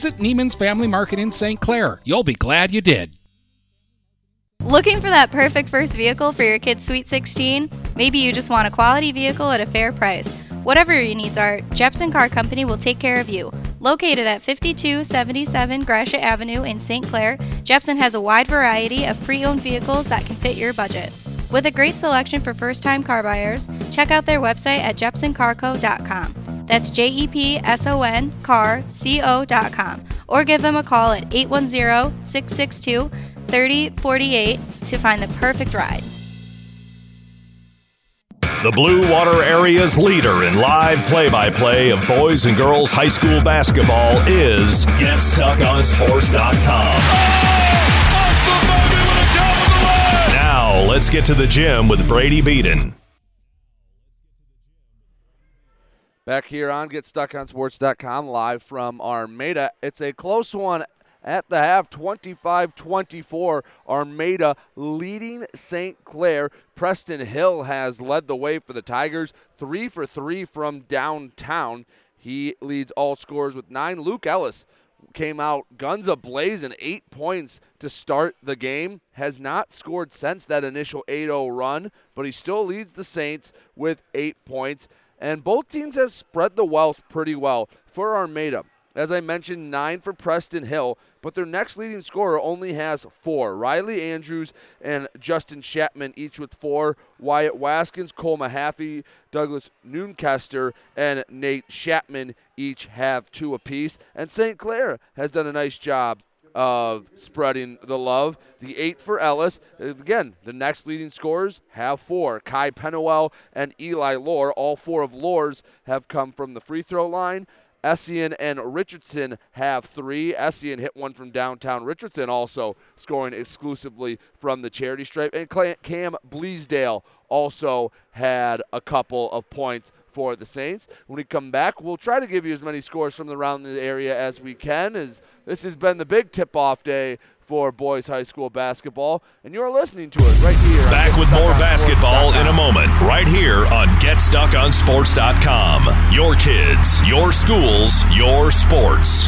Neiman's Family Market in St. Clair. You'll be glad you did. Looking for that perfect first vehicle for your kid's Sweet 16? Maybe you just want a quality vehicle at a fair price. Whatever your needs are, Jepson Car Company will take care of you. Located at 5277 Gratiot Avenue in St. Clair, Jepson has a wide variety of pre owned vehicles that can fit your budget. With a great selection for first time car buyers, check out their website at jepsoncarco.com. That's J E P S O N car C O.com. Or give them a call at 810 662 3048 to find the perfect ride. The Blue Water Area's leader in live play by play of boys and girls high school basketball is GetStuckOnSports.com. Now, let's get to the gym with Brady Beaton. Back here on GetStuckOnSports.com, live from Armada. It's a close one at the half, 25-24. Armada leading St. Clair. Preston Hill has led the way for the Tigers, three for three from downtown. He leads all scores with nine. Luke Ellis came out guns ablazing, eight points to start the game. Has not scored since that initial 8-0 run, but he still leads the Saints with eight points. And both teams have spread the wealth pretty well. For Armada, as I mentioned, nine for Preston Hill, but their next leading scorer only has four. Riley Andrews and Justin Chapman, each with four. Wyatt Waskins, Cole Mahaffey, Douglas Noonkester, and Nate Chapman each have two apiece. And St. Clair has done a nice job of spreading the love. The eight for Ellis. Again, the next leading scorers have four Kai Pennewell and Eli Lore. All four of Lore's have come from the free throw line. Essien and Richardson have three. Essien hit one from downtown. Richardson also scoring exclusively from the charity stripe. And Cam Bleasdale also had a couple of points for the Saints. When we come back, we'll try to give you as many scores from the around the area as we can, as this has been the big tip-off day for boys high school basketball, and you're listening to it right here. Back with more basketball in a moment, right here on GetStuckOnSports.com. Your kids, your schools, your sports.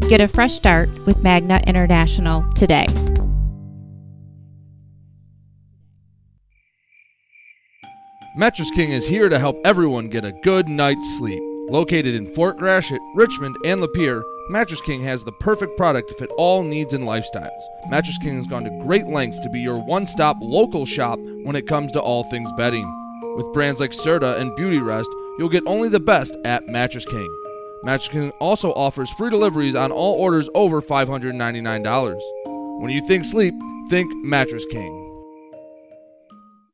Get a fresh start with Magna International today. Mattress King is here to help everyone get a good night's sleep. Located in Fort Gratiot, Richmond, and Lapeer, Mattress King has the perfect product to fit all needs and lifestyles. Mattress King has gone to great lengths to be your one stop local shop when it comes to all things bedding. With brands like Serta and Beautyrest, you'll get only the best at Mattress King. Mattress King also offers free deliveries on all orders over $599. When you think sleep, think Mattress King.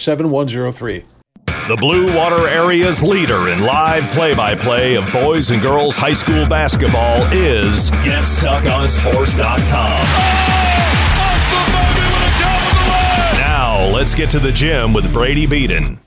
7103. The Blue Water Area's leader in live play by play of boys and girls high school basketball is GetStuckOnSports.com. Now, let's get to the gym with Brady Beaton.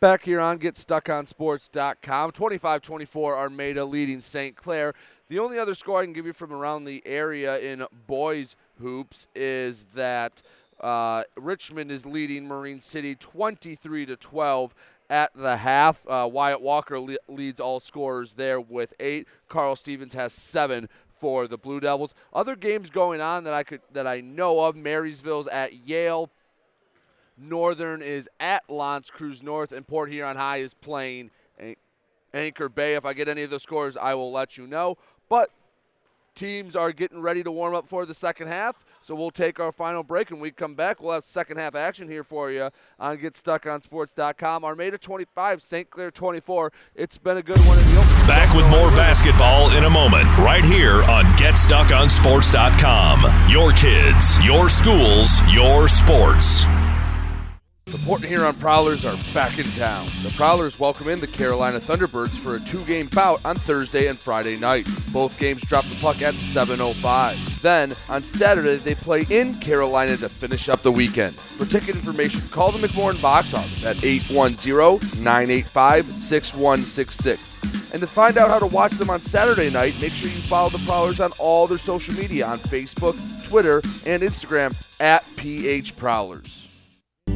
Back here on GetStuckOnSports.com. 25 24 Armada leading St. Clair. The only other score I can give you from around the area in boys hoops is that uh, Richmond is leading Marine City 23 to 12 at the half. Uh, Wyatt Walker le- leads all scorers there with eight. Carl Stevens has seven for the Blue Devils. Other games going on that I could that I know of: Marysville's at Yale. Northern is at L'Anse Creuse North, and Port Huron High is playing Anchor Bay. If I get any of the scores, I will let you know. But teams are getting ready to warm up for the second half. So we'll take our final break and we come back. We'll have second half action here for you on GetStuckOnSports.com. Armada 25, St. Clair 24. It's been a good one in the open. Back with more basketball in a moment, right here on GetStuckOnSports.com. Your kids, your schools, your sports. The Port Huron Prowlers are back in town. The Prowlers welcome in the Carolina Thunderbirds for a two-game bout on Thursday and Friday night. Both games drop the puck at 7.05. Then, on Saturday, they play in Carolina to finish up the weekend. For ticket information, call the McMorran box office at 810-985-6166. And to find out how to watch them on Saturday night, make sure you follow the Prowlers on all their social media on Facebook, Twitter, and Instagram at PH Prowlers.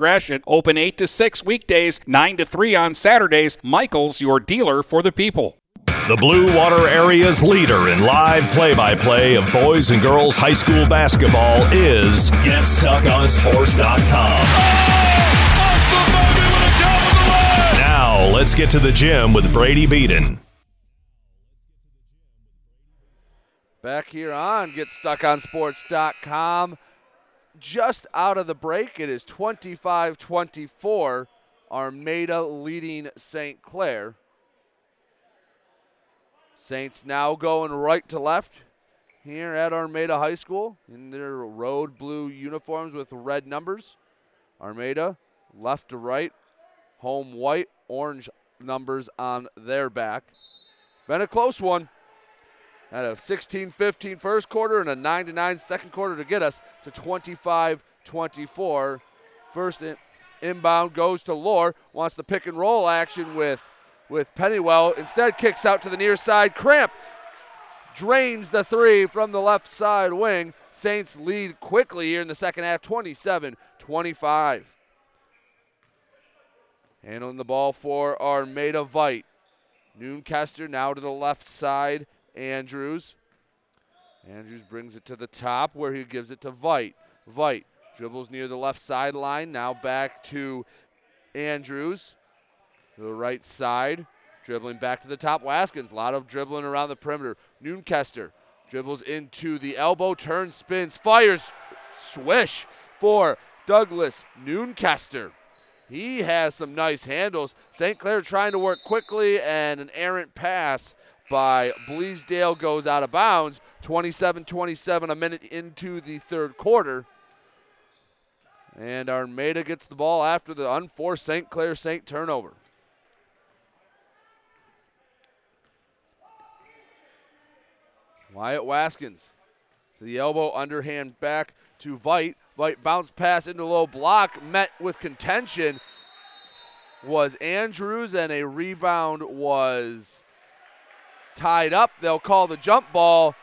Gratiot. Open 8 to 6 weekdays, 9 to 3 on Saturdays. Michaels, your dealer for the people. The Blue Water Area's leader in live play by play of boys and girls high school basketball is GetStuckOnSports.com. Now, let's get to the gym with Brady Beaton. Back here on GetStuckOnSports.com. Just out of the break, it is 25 24. Armada leading St. Clair. Saints now going right to left here at Armada High School in their road blue uniforms with red numbers. Armada left to right, home white, orange numbers on their back. Been a close one. Had a 16 15 first quarter and a 9 9 second quarter to get us to 25 24. First in, inbound goes to Lore. Wants the pick and roll action with, with Pennywell. Instead, kicks out to the near side. Cramp drains the three from the left side wing. Saints lead quickly here in the second half 27 25. Handling the ball for Armada Vite. Noonkester now to the left side. Andrews. Andrews brings it to the top where he gives it to Vite. Vite dribbles near the left sideline. Now back to Andrews. To the right side. Dribbling back to the top. Waskins. A lot of dribbling around the perimeter. Noonkester dribbles into the elbow. Turns, spins, fires. Swish for Douglas Noonkester. He has some nice handles. St. Clair trying to work quickly and an errant pass by Bleasdale goes out of bounds. 27 27, a minute into the third quarter. And Armada gets the ball after the unforced St. Clair St. turnover. Wyatt Waskins to the elbow, underhand back to Vite. Vite bounce pass into low block, met with contention was Andrews, and a rebound was tied up. They'll call the jump ball.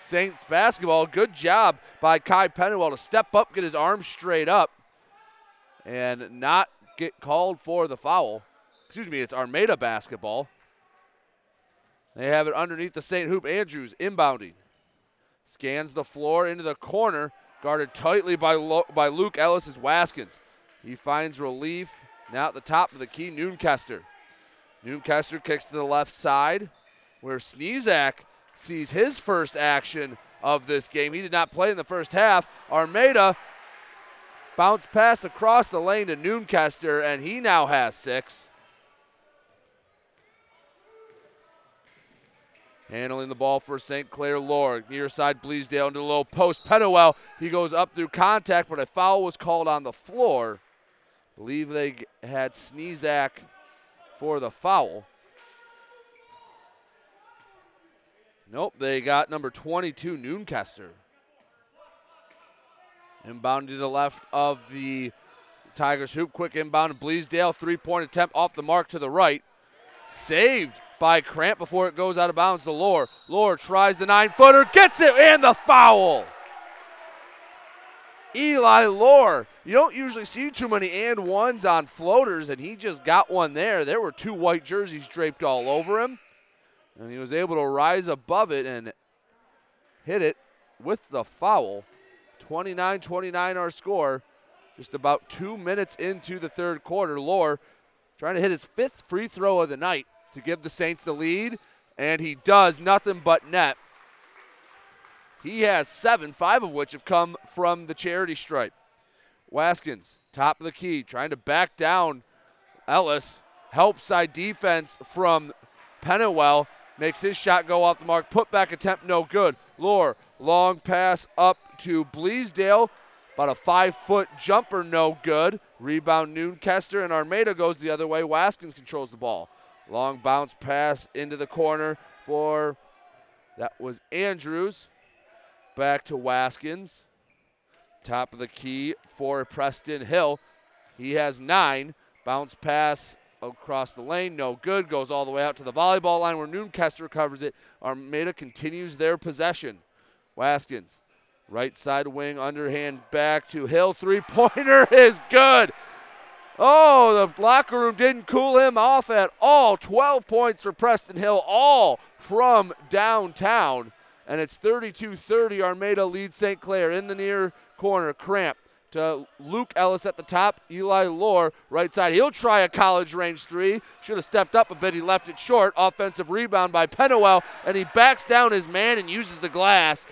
Saints basketball. Good job by Kai Pennywell to step up, get his arm straight up, and not get called for the foul. Excuse me, it's Armada basketball. They have it underneath the St. Hoop. Andrews inbounding. Scans the floor into the corner, guarded tightly by, Lo- by Luke Ellis Waskins. He finds relief. Now at the top of the key, Noonkester. Noonkester kicks to the left side where Sneezak sees his first action of this game. He did not play in the first half. Armada bounce pass across the lane to Noonkester, and he now has six. Handling the ball for St. Clair Lore. Near side Bleasdale into the low post. Pennywell, he goes up through contact, but a foul was called on the floor. Believe they had Sneezak for the foul. Nope, they got number 22, Noonkester. Inbound to the left of the Tigers hoop. Quick inbound. Bleasdale, three point attempt off the mark to the right. Saved by Cramp before it goes out of bounds to Lore. Lore tries the nine footer, gets it, and the foul. Eli Lore. You don't usually see too many and ones on floaters, and he just got one there. There were two white jerseys draped all over him, and he was able to rise above it and hit it with the foul. 29 29 our score. Just about two minutes into the third quarter. Lore trying to hit his fifth free throw of the night to give the Saints the lead, and he does nothing but net. He has seven, five of which have come from the charity stripe. Waskins, top of the key, trying to back down Ellis. Help side defense from Pennywell. Makes his shot go off the mark. Put back attempt, no good. Lore, long pass up to Bleasdale. About a five foot jumper, no good. Rebound Noonkester, and Armada goes the other way. Waskins controls the ball. Long bounce pass into the corner for that was Andrews. Back to Waskins. Top of the key for Preston Hill. He has nine. Bounce pass across the lane, no good. Goes all the way out to the volleyball line where Noonkester covers it. Armada continues their possession. Waskins, right side wing, underhand back to Hill. Three pointer [LAUGHS] is good. Oh, the locker room didn't cool him off at all. 12 points for Preston Hill, all from downtown. And it's 32 30. Armada leads St. Clair in the near corner. Cramp to Luke Ellis at the top. Eli Lore, right side. He'll try a college range three. Should have stepped up a bit. He left it short. Offensive rebound by Pennywell, and he backs down his man and uses the glass.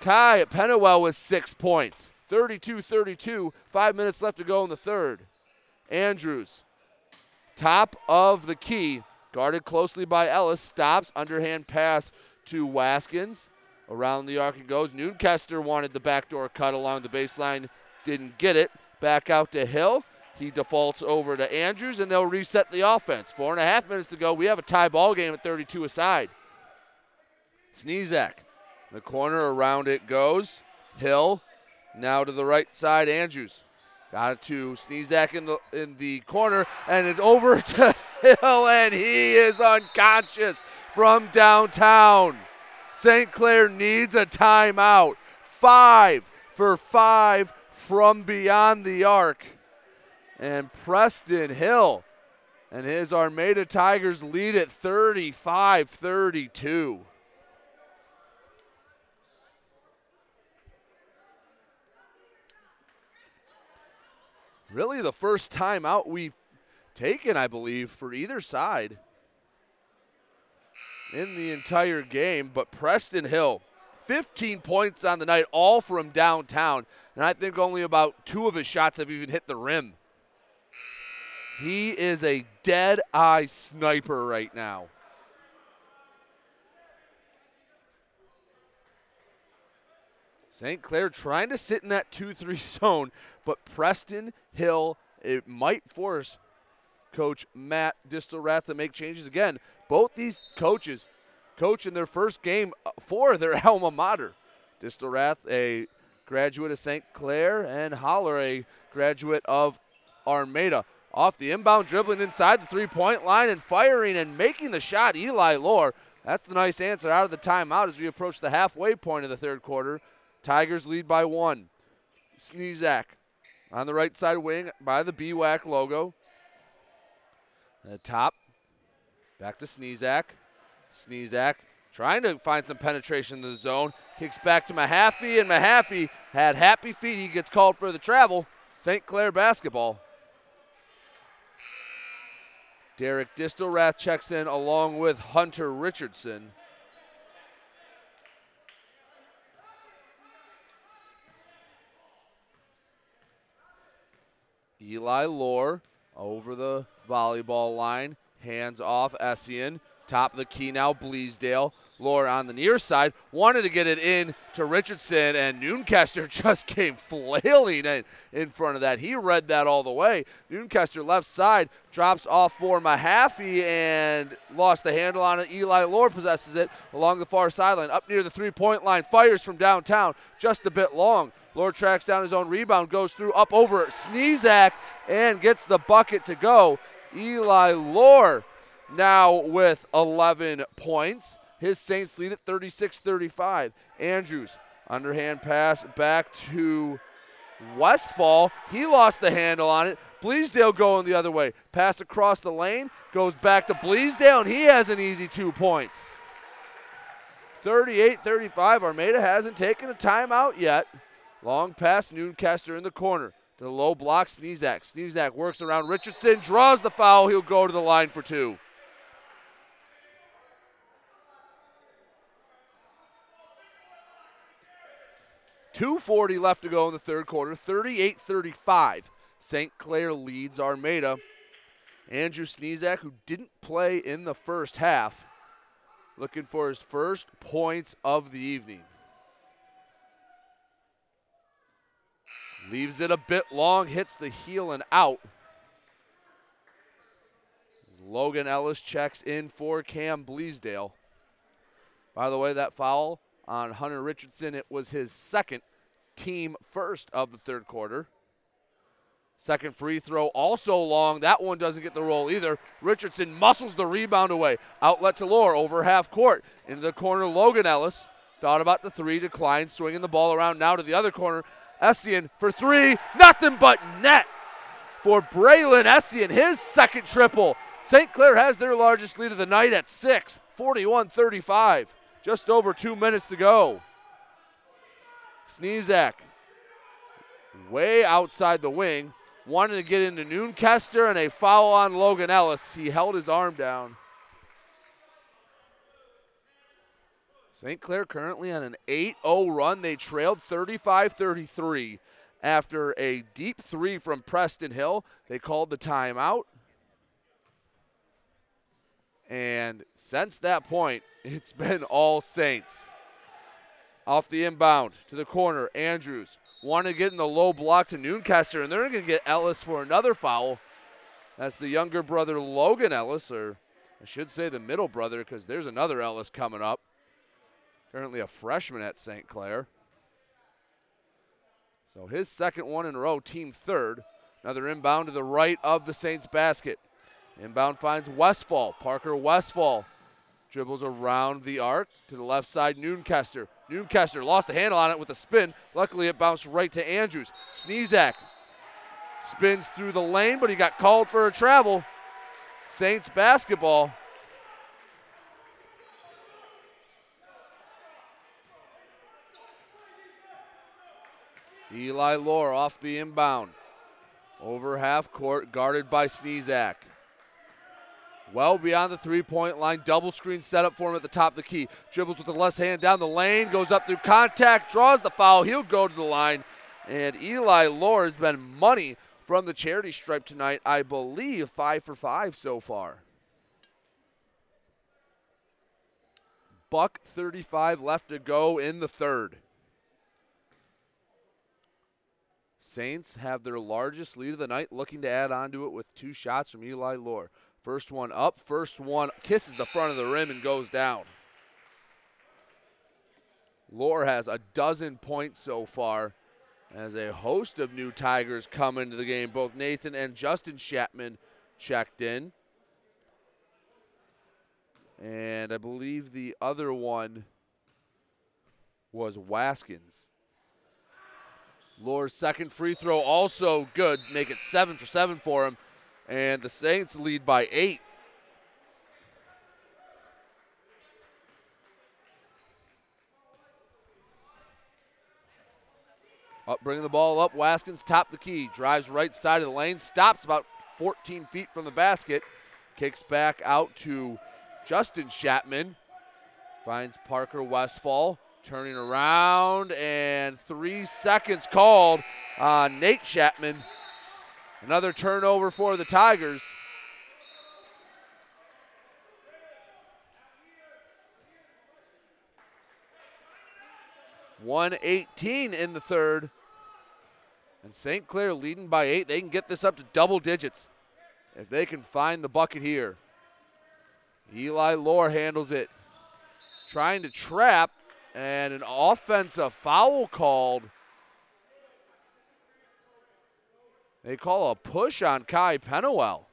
Kai Pennywell with six points. 32 32. Five minutes left to go in the third. Andrews, top of the key, guarded closely by Ellis, stops. Underhand pass to Waskins. Around the arc it goes. Noonkester wanted the backdoor cut along the baseline, didn't get it. Back out to Hill. He defaults over to Andrews, and they'll reset the offense. Four and a half minutes to go. We have a tie ball game at 32 aside. Sneezak. The corner around it goes. Hill. Now to the right side, Andrews. Got it to Sneezak in the in the corner, and it over [LAUGHS] to Hill, and he is unconscious from downtown. St. Clair needs a timeout. Five for five from beyond the arc. And Preston Hill and his Armada Tigers lead at 35 32. Really, the first time out we've taken, I believe, for either side in the entire game. But Preston Hill, 15 points on the night, all from downtown. And I think only about two of his shots have even hit the rim. He is a dead eye sniper right now. St. Clair trying to sit in that 2 3 [LAUGHS] zone, but Preston Hill, it might force coach Matt Distelrath to make changes again. Both these coaches coach in their first game for their [LAUGHS] alma mater. Distelrath, a graduate of St. Clair, and Holler, a graduate of Armada. Off the inbound, dribbling inside the three point line and firing and making the shot, Eli Lore. That's the nice answer out of the timeout as we approach the halfway point of the third quarter. Tigers lead by one. Sneezak on the right side wing by the BWAC logo. The top, back to Sneezak. Sneezak trying to find some penetration in the zone. Kicks back to Mahaffey, and Mahaffey had happy feet. He gets called for the travel. St. Clair basketball. Derek Distelrath checks in along with Hunter Richardson. Eli Lore over the volleyball line. Hands off Essien. Top of the key now, Bleasdale. Lore on the near side wanted to get it in to Richardson, and Noonkester [LAUGHS] just came flailing in, in front of that. He read that all the way. Noonkester left side drops off for Mahaffey and lost the handle on it. Eli Lore possesses it along the far sideline, up near the three point line, fires from downtown, just a bit long. Lore tracks down his own rebound, goes through up over Sneezak, and gets the bucket to go. Eli Lore now with 11 points. His Saints lead at 36 35. Andrews, underhand pass back to Westfall. He lost the handle on it. Bleasdale going the other way. Pass across the lane, goes back to Bleasdale, and he has an easy two points. 38 35. Armada hasn't taken a timeout yet. Long pass, Noonkester in the corner. To the low block, Sneezak. Sneezak works around Richardson, draws the foul. He'll go to the line for two. 240 left to go in the third quarter. 38 35. St. Clair leads Armada. Andrew Sneezak, who didn't play in the first half, looking for his first points of the evening. Leaves it a bit long, hits the heel and out. Logan Ellis checks in for Cam Bleasdale. By the way, that foul on Hunter Richardson. It was his second team first of the third quarter. Second free throw also long. That one doesn't get the roll either. Richardson muscles the rebound away. Outlet to Lore over half court. Into the corner, Logan Ellis. Thought about the three, declined, swinging the ball around now to the other corner. Essien for three. Nothing but net for Braylon Essien. His second triple. St. Clair has their largest lead of the night at six, 41 35. Just over two minutes to go. Sneezak way outside the wing. Wanted to get into Noonkester and a foul on Logan Ellis. He held his arm down. St. Clair currently on an 8 0 run. They trailed 35 33 after a deep three from Preston Hill. They called the timeout. And since that point, [LAUGHS] it's been all Saints. Off the inbound to the corner, Andrews wanting to get in the low block to Noonkester, and they're going to get Ellis for another foul. That's the younger brother Logan Ellis, or I should say the middle brother, because there's another Ellis coming up. Currently a freshman at St. Clair. So his second one in a row, team third. Another inbound to the right of the Saints basket. Inbound finds Westfall. Parker Westfall dribbles around the arc to the left side. Noonkester. Noonkester lost the handle on it with a spin. Luckily, it bounced right to Andrews. Sneezak spins through the lane, but he got called for a travel. Saints basketball. Eli Lore off the inbound. Over half court, guarded by Sneezak. Well beyond the three point line. Double screen setup for him at the top of the key. Dribbles with the left hand down the lane, goes up through contact, draws the foul. He'll go to the line. And Eli Lore has been money from the charity stripe tonight. I believe five for five so far. Buck 35 left to go in the third. Saints have their largest lead of the night, looking to add on to it with two shots from Eli Lore. First one up, first one kisses the front of the rim and goes down. Lore has a dozen points so far as a host of new Tigers come into the game. Both Nathan and Justin Chapman checked in. And I believe the other one was Waskins. Lore's second free throw also good. Make it seven for seven for him. And the Saints lead by eight. Up, bringing the ball up. Waskins top the key, drives right side of the lane, stops about 14 feet from the basket, kicks back out to Justin Chapman, finds Parker Westfall, turning around, and three seconds called on Nate Chapman. Another turnover for the Tigers. One eighteen in the third. And St. Clair leading by eight. They can get this up to double digits if they can find the bucket here. Eli Lore handles it. Trying to trap, and an offensive foul called They call a push on Kai Pennywell.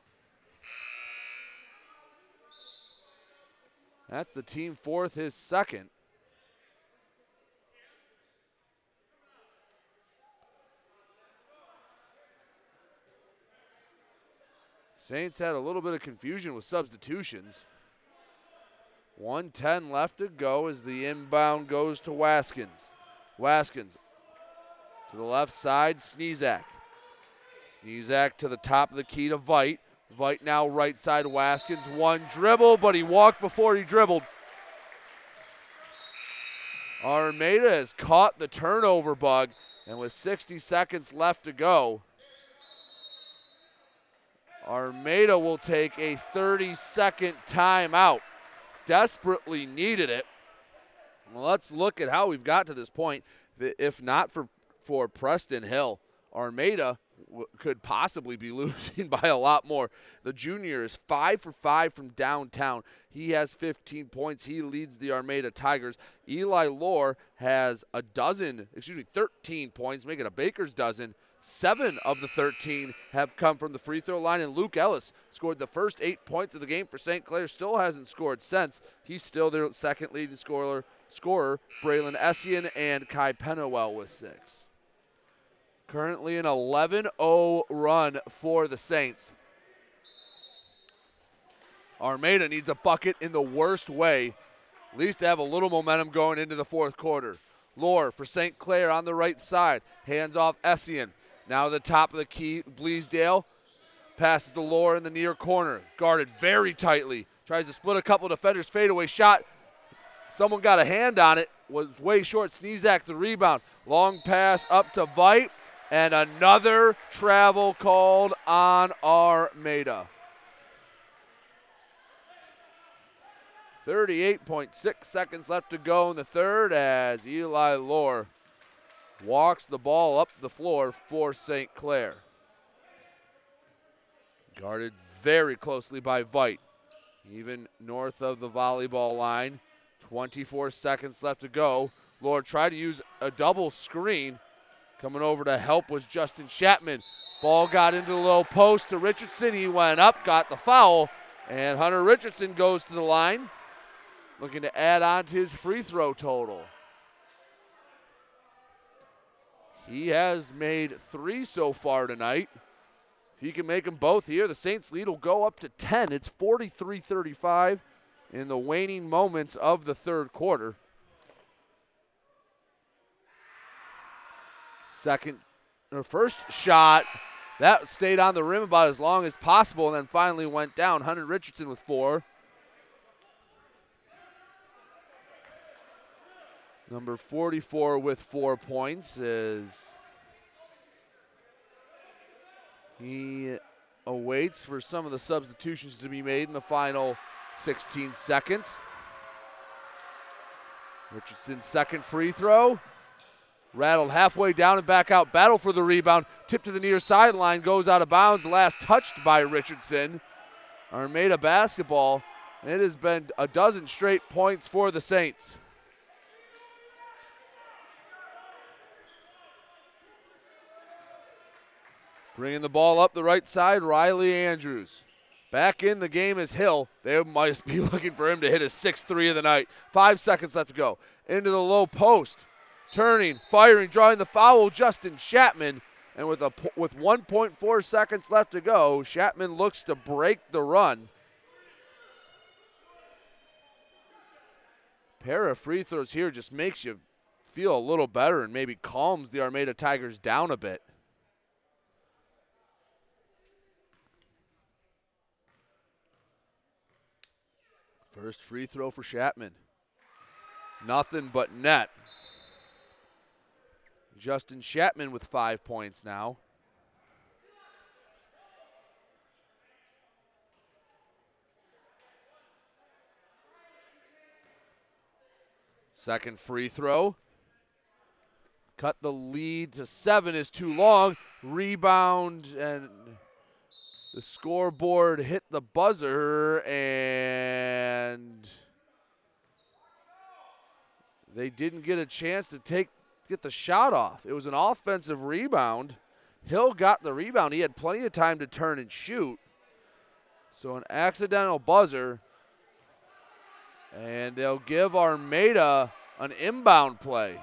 That's the team fourth, his second. Saints had a little bit of confusion with substitutions. 110 left to go as the inbound goes to Waskins. Waskins to the left side, Sneezak. Sneezak to the top of the key to Vite. Vite now right side, Waskins. One dribble, but he walked before he dribbled. Armada has caught the turnover bug, and with 60 seconds left to go, Armada will take a 30 second timeout. Desperately needed it. Let's look at how we've got to this point. If not for, for Preston Hill, Armada w- could possibly be [LAUGHS] losing by a lot more. The junior is five for five from downtown. He has 15 points. He leads the Armada Tigers. Eli Lore has a dozen, excuse me, 13 points, making a Baker's dozen. Seven of the 13 have come from the free throw line, and Luke Ellis scored the first eight points of the game for St. Clair. Still hasn't scored since. He's still their second leading scorer. Scorer Braylon Essien and Kai Pennywell with six. Currently an 11 0 run for the Saints. Armada needs a bucket in the worst way, at least to have a little momentum going into the fourth quarter. Lore for St. Clair on the right side. Hands off Essien. Now the top of the key, Bleasdale passes to Lore in the near corner. Guarded very tightly. Tries to split a couple defenders. Fadeaway shot. Someone got a hand on it. Was way short. Sneezak the rebound. Long pass up to Vite. And another travel called on Armada. 38.6 seconds left to go in the third as Eli Lore walks the ball up the floor for St. Clair. Guarded very closely by Vite. Even north of the volleyball line. 24 seconds left to go. Lore tried to use a double screen. Coming over to help was Justin Chapman. Ball got into the low post to Richardson. He went up, got the foul, and Hunter Richardson goes to the line, looking to add on to his free throw total. He has made three so far tonight. If he can make them both here, the Saints lead will go up to 10. It's 43 35 in the waning moments of the third quarter. Second or first shot that stayed on the rim about as long as possible and then finally went down. Hunter Richardson with four. Number 44 with four points is he awaits for some of the substitutions to be made in the final 16 seconds. Richardson's second free throw. Rattled halfway down and back out. Battle for the rebound. Tip to the near sideline. Goes out of bounds. Last touched by Richardson. Armada basketball. And It has been a dozen straight points for the Saints. Bringing the ball up the right side, Riley Andrews. Back in the game is Hill. They might [LAUGHS] be looking for him to hit his sixth three of the night. Five seconds left to go. Into the low post. Turning, firing, drawing the foul, Justin Chapman. And with a with 1.4 seconds left to go, Chapman looks to break the run. Pair of free throws here just makes you feel a little better and maybe calms the Armada Tigers down a bit. First free throw for Chapman. Nothing but net. Justin Chapman with five points now. Second free throw. Cut the lead to seven is too long. Rebound and the scoreboard hit the buzzer and they didn't get a chance to take get the shot off. It was an offensive rebound. Hill got the rebound. He had plenty of time to turn and shoot. So an accidental buzzer. And they'll give Armada an inbound play.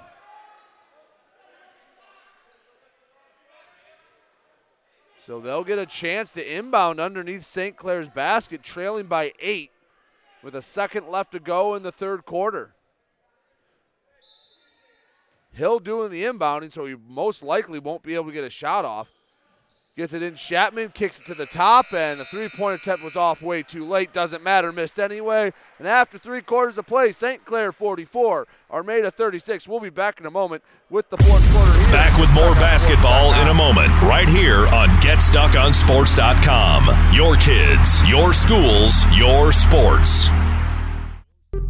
So they'll get a chance to inbound underneath St. Clair's basket, trailing by eight with a second left to go in the third quarter. Hill doing the inbounding, so he most likely won't be able to get a shot off. Gets it in. Chapman kicks it to the top, and the three point attempt was off way too late. Doesn't matter, missed anyway. And after three quarters of play, St. Clair 44, Armada 36. We'll be back in a moment with the fourth quarter. Here. Back with more basketball in a moment, right here on GetStuckOnSports.com. Your kids, your schools, your sports.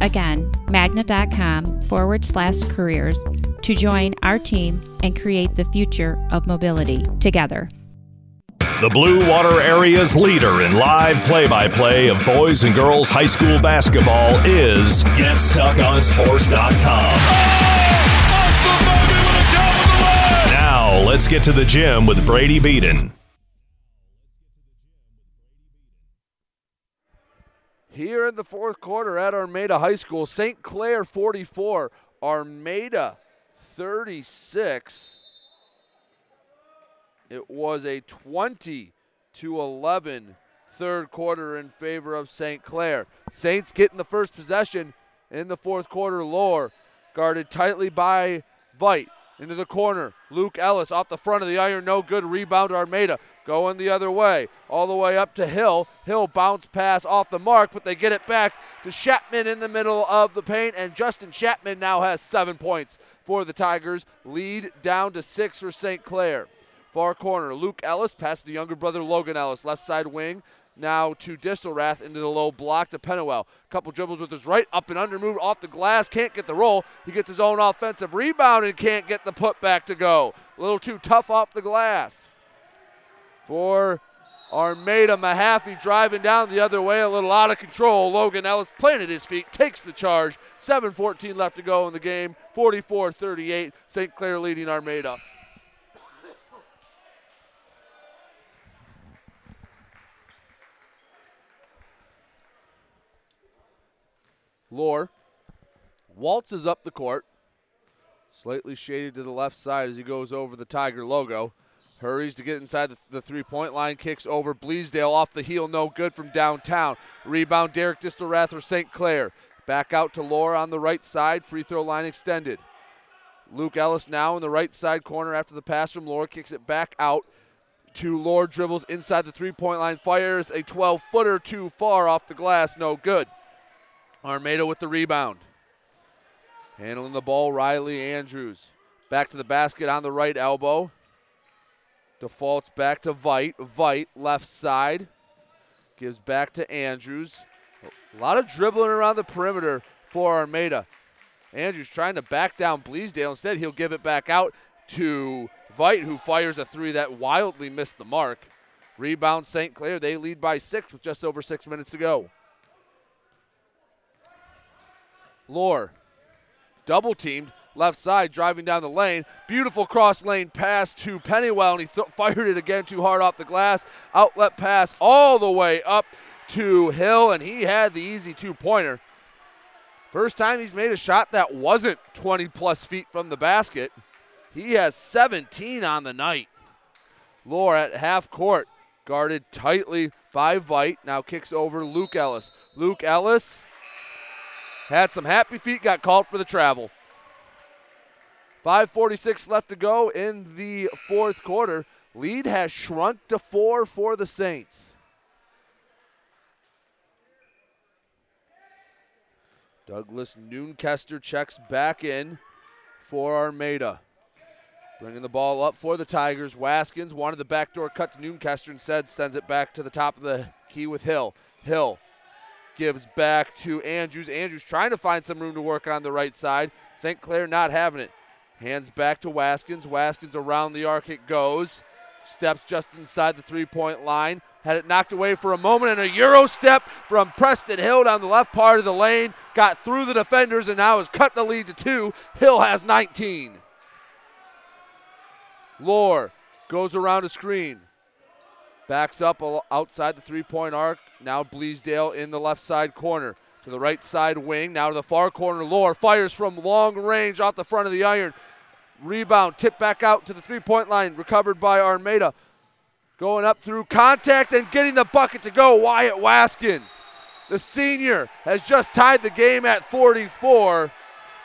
Again, magna.com forward slash careers to join our team and create the future of mobility together. The Blue Water Area's leader in live play by play of boys and girls high school basketball is GetStuckOnSports.com. Now, let's get to the gym with Brady Beaton. Here in the fourth quarter at Armada High School, St. Clair 44, Armada 36. It was a 20 to 11 third quarter in favor of St. Clair. Saints getting the first possession in the fourth quarter. Lore guarded tightly by Vite into the corner. Luke Ellis off the front of the iron, no good. Rebound Armada going the other way, all the way up to Hill. Hill bounce pass off the mark, but they get it back to Chapman in the middle of the paint, and Justin Chapman now has seven points for the Tigers. Lead down to six for St. Clair. Far corner, Luke Ellis past the younger brother Logan Ellis, left side wing. Now to Distelrath into the low block to Pennywell. Couple dribbles with his right, up and under move off the glass. Can't get the roll. He gets his own offensive rebound and can't get the putback to go. A little too tough off the glass. For Armada Mahaffey driving down the other way, a little out of control. Logan Ellis planted his feet, takes the charge. 7.14 left to go in the game. 44 38. St. Clair leading Armada. Lore waltzes up the court, slightly shaded to the left side as he goes over the Tiger logo. Hurries to get inside the, the three point line, kicks over Bleasdale off the heel, no good from downtown. Rebound Derek Distelrath for St. Clair. Back out to Laura on the right side, free throw line extended. Luke Ellis now in the right side corner after the pass from Laura, kicks it back out to Lore dribbles inside the three point line, fires a 12 footer too far off the glass, no good. Armada with the rebound. Handling the ball, Riley Andrews. Back to the basket on the right elbow. Defaults back to Vite. Vite, left side. Gives back to Andrews. A lot of dribbling around the perimeter for Armada. Andrews trying to back down Bleasdale. Instead, he'll give it back out to Vite, who fires a three that wildly missed the mark. Rebound St. Clair. They lead by six with just over six minutes to go. Lore, double teamed, left side, driving down the lane. Beautiful cross lane pass to Pennywell, and he th- fired it again too hard off the glass. Outlet pass all the way up to Hill, and he had the easy two pointer. First time he's made a shot that wasn't 20 plus feet from the basket. He has 17 on the night. Lore at half court, guarded tightly by Vite. Now kicks over Luke Ellis. Luke Ellis had some happy feet, got called for the travel. 5.46 left to go in the fourth quarter. Lead has shrunk to four for the Saints. Douglas Noonkester checks back in for Armada. Bringing the ball up for the Tigers. Waskins wanted the backdoor cut to Noonkester. Instead, sends it back to the top of the key with Hill. Hill gives back to Andrews. Andrews trying to find some room to work on the right side. St. Clair not having it. Hands back to Waskins. Waskins around the arc it goes. Steps just inside the three point line. Had it knocked away for a moment and a Euro step from Preston Hill down the left part of the lane. Got through the defenders and now has cut the lead to two. Hill has 19. Lore goes around a screen. Backs up outside the three point arc. Now Bleasdale in the left side corner. To the right side wing. Now to the far corner. Lore fires from long range off the front of the iron. Rebound, tip back out to the three point line, recovered by Armada. Going up through contact and getting the bucket to go, Wyatt Waskins. The senior has just tied the game at 44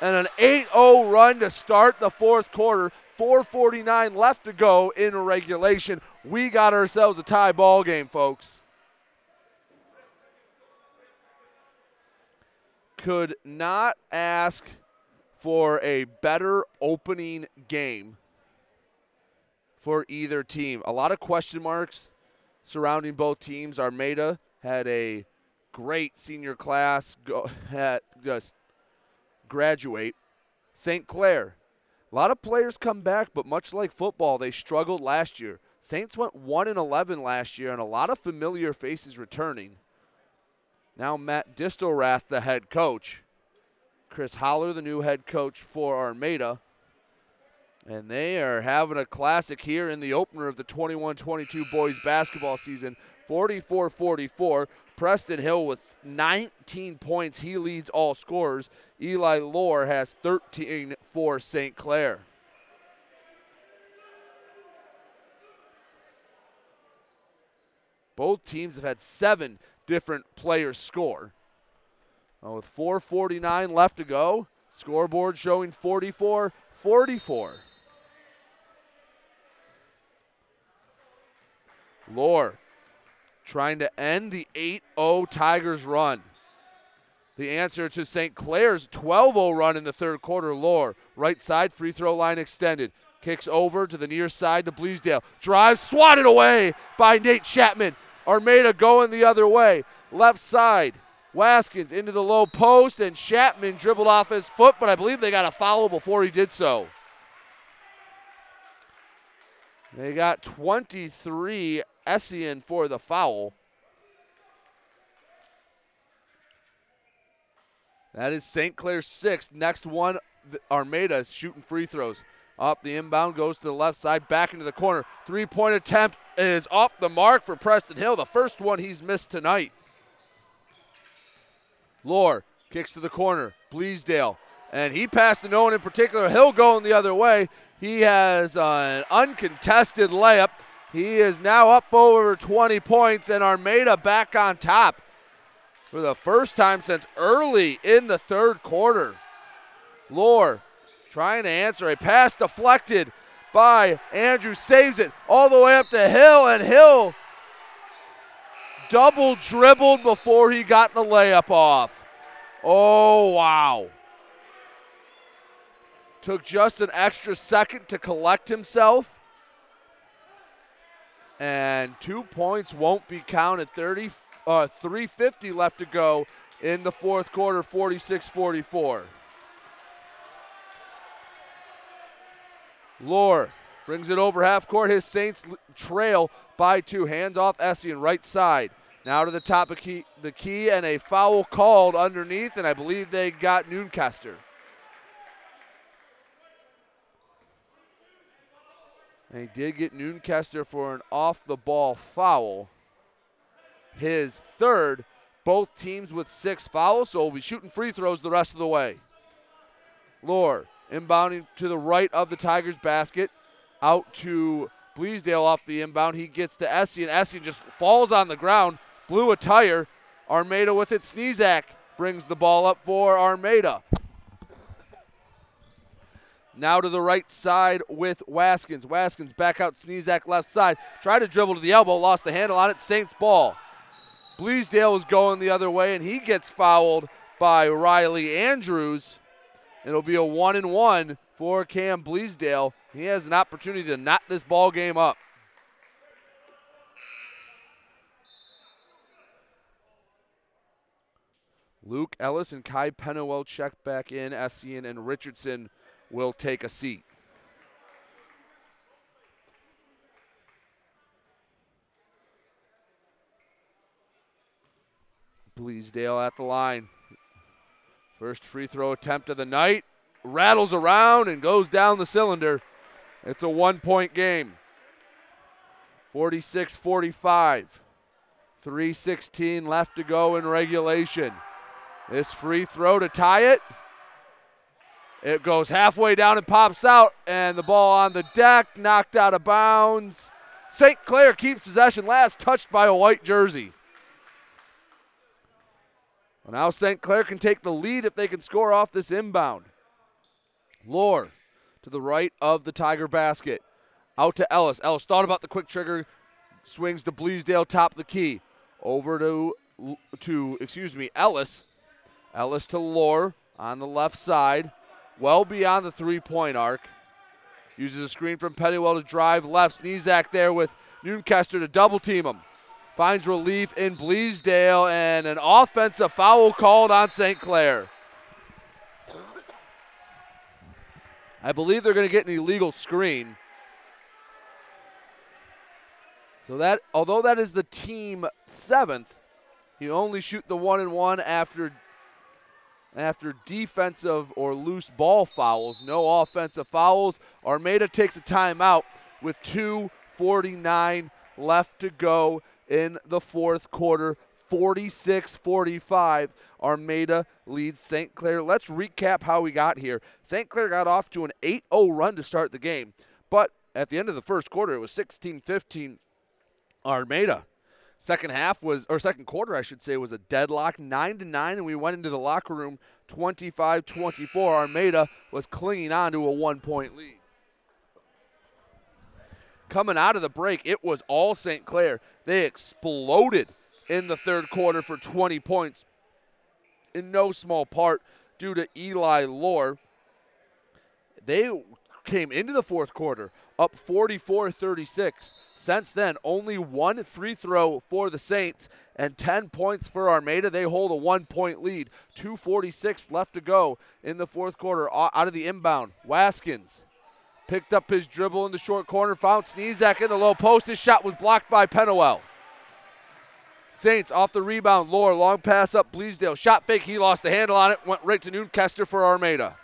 and an 8 0 run to start the fourth quarter. 449 left to go in regulation. We got ourselves a tie ball game, folks. Could not ask for a better opening game for either team. A lot of question marks surrounding both teams. Armada had a great senior class go, [LAUGHS] at just graduate. St. Clair, a lot of players come back, but much like football, they struggled last year. Saints went 1 and 11 last year, and a lot of familiar faces returning. Now Matt Distelrath, the head coach. Chris Holler, the new head coach for Armada. And they are having a classic here in the opener of the 21 22 boys basketball season 44 44. Preston Hill with 19 points. He leads all scorers. Eli Lore has 13 for St. Clair. Both teams have had seven different players score. Well, with 4.49 left to go, scoreboard showing 44 44. Lore trying to end the 8 0 Tigers run. The answer to St. Clair's 12 0 run in the third quarter. Lore, right side, free throw line extended. Kicks over to the near side to Bleasdale. Drive swatted away by Nate Chapman. Armada going the other way. Left side. Waskins into the low post, and Chapman dribbled off his foot, but I believe they got a foul before he did so. They got 23 Essien for the foul. That is St. Clair's sixth. Next one, Armada is shooting free throws. Up the inbound goes to the left side, back into the corner. Three point attempt is off the mark for Preston Hill. The first one he's missed tonight. Lore kicks to the corner. Bleasdale. And he passed to no one in particular. Hill going the other way. He has uh, an uncontested layup. He is now up over 20 points, and Armada back on top for the first time since early in the third quarter. Lore trying to answer a pass deflected by Andrew, saves it all the way up to Hill, and Hill double dribbled before he got the layup off. Oh, wow. Took just an extra second to collect himself. And two points won't be counted. 30, uh, 350 left to go in the fourth quarter, 46 44. Lore brings it over half court. His Saints trail by two. Hands off Essien, right side. Now to the top of key, the key and a foul called underneath, and I believe they got Noonkester. They did get Noonkester for an off the ball foul. His third, both teams with six fouls, so we'll be shooting free throws the rest of the way. Lore inbounding to the right of the Tigers basket, out to Bleasdale off the inbound. He gets to Essien. and Essien just falls on the ground blew a tire. Armada with it. Sneezak brings the ball up for Armada. Now to the right side with Waskins. Waskins back out, Sneezak left side. Tried to dribble to the elbow, lost the handle on it. Saints ball. Bleasdale is going the other way, and he gets fouled by Riley Andrews. It'll be a one and one for Cam Bleasdale. He has an opportunity to knot this ball game up. Luke Ellis and Kai Pennywell check back in. Essien and Richardson will take a seat. Bleasdale at the line. First free throw attempt of the night. Rattles around and goes down the cylinder. It's a one point game. 46 45. 3.16 left to go in regulation. This free throw to tie it. It goes halfway down and pops out, and the ball on the deck, knocked out of bounds. St. Clair keeps possession, last touched by a white jersey. Well, now St. Clair can take the lead if they can score off this inbound. Lore to the right of the Tiger basket. Out to Ellis. Ellis thought about the quick trigger, swings to Bleasdale, top of the key. Over to to excuse me, Ellis. Ellis to Lore on the left side, well beyond the three-point arc. Uses a screen from Pennywell to drive left. Sneezak there with Noonkester to double team him. Finds relief in Bleasdale and an offensive foul called on St. Clair. I believe they're going to get an illegal screen. So that, although that is the team seventh, you only shoot the one and one after after defensive or loose ball fouls. No offensive fouls. Armada takes a timeout with 2:49 left to go in the fourth quarter. 46 45. Armada leads St. Clair. Let's recap how we got here. St. Clair got off to an 8 0 run to start the game, but at the end of the first quarter, it was 16 15 Armada. Second half was, or second quarter, I should say, was a deadlock, nine to nine, and we went into the locker room 25-24. Armada was clinging on to a one-point lead. Coming out of the break, it was all St. Clair. They exploded in the third quarter for 20 points, in no small part due to Eli Lore. They came into the fourth quarter up 44 36. Since then, only one free throw for the Saints and 10 points for Armada. They hold a one point lead. 2.46 left to go in the fourth quarter. Out of the inbound, Waskins picked up his dribble in the short corner, found Sneezak in the low post. His shot was blocked by Pennywell. Saints off the rebound. Lore, long pass up Bleasdale. Shot fake. He lost the handle on it. Went right to Noonkester for Armada.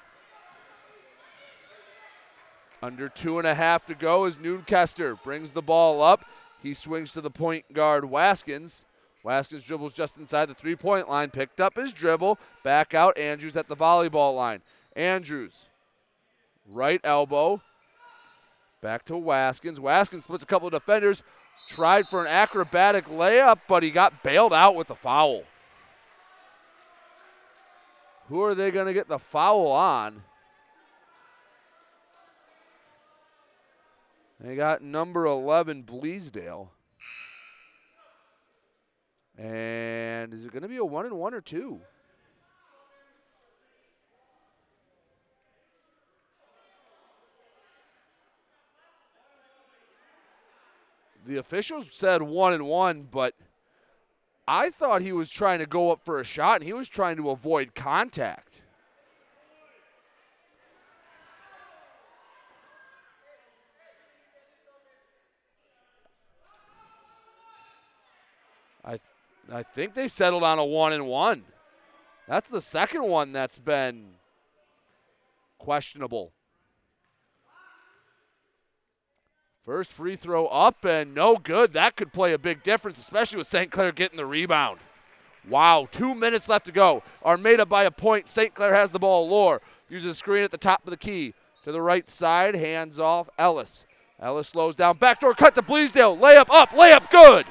Under two and a half to go as Noonkester brings the ball up. He swings to the point guard Waskins. Waskins dribbles just inside the three point line, picked up his dribble, back out. Andrews at the volleyball line. Andrews, right elbow, back to Waskins. Waskins splits a couple of defenders, tried for an acrobatic layup, but he got bailed out with the foul. Who are they going to get the foul on? They got number 11, Bleasdale. And is it going to be a one and one or two? The officials said one and one, but I thought he was trying to go up for a shot and he was trying to avoid contact. I think they settled on a one and one. That's the second one that's been questionable. First free throw up and no good. That could play a big difference, especially with St. Clair getting the rebound. Wow, two minutes left to go. Armada by a point. St. Clair has the ball. Lore uses a screen at the top of the key. To the right side, hands off Ellis. Ellis slows down. Backdoor cut to Bleasdale. Layup up, layup good.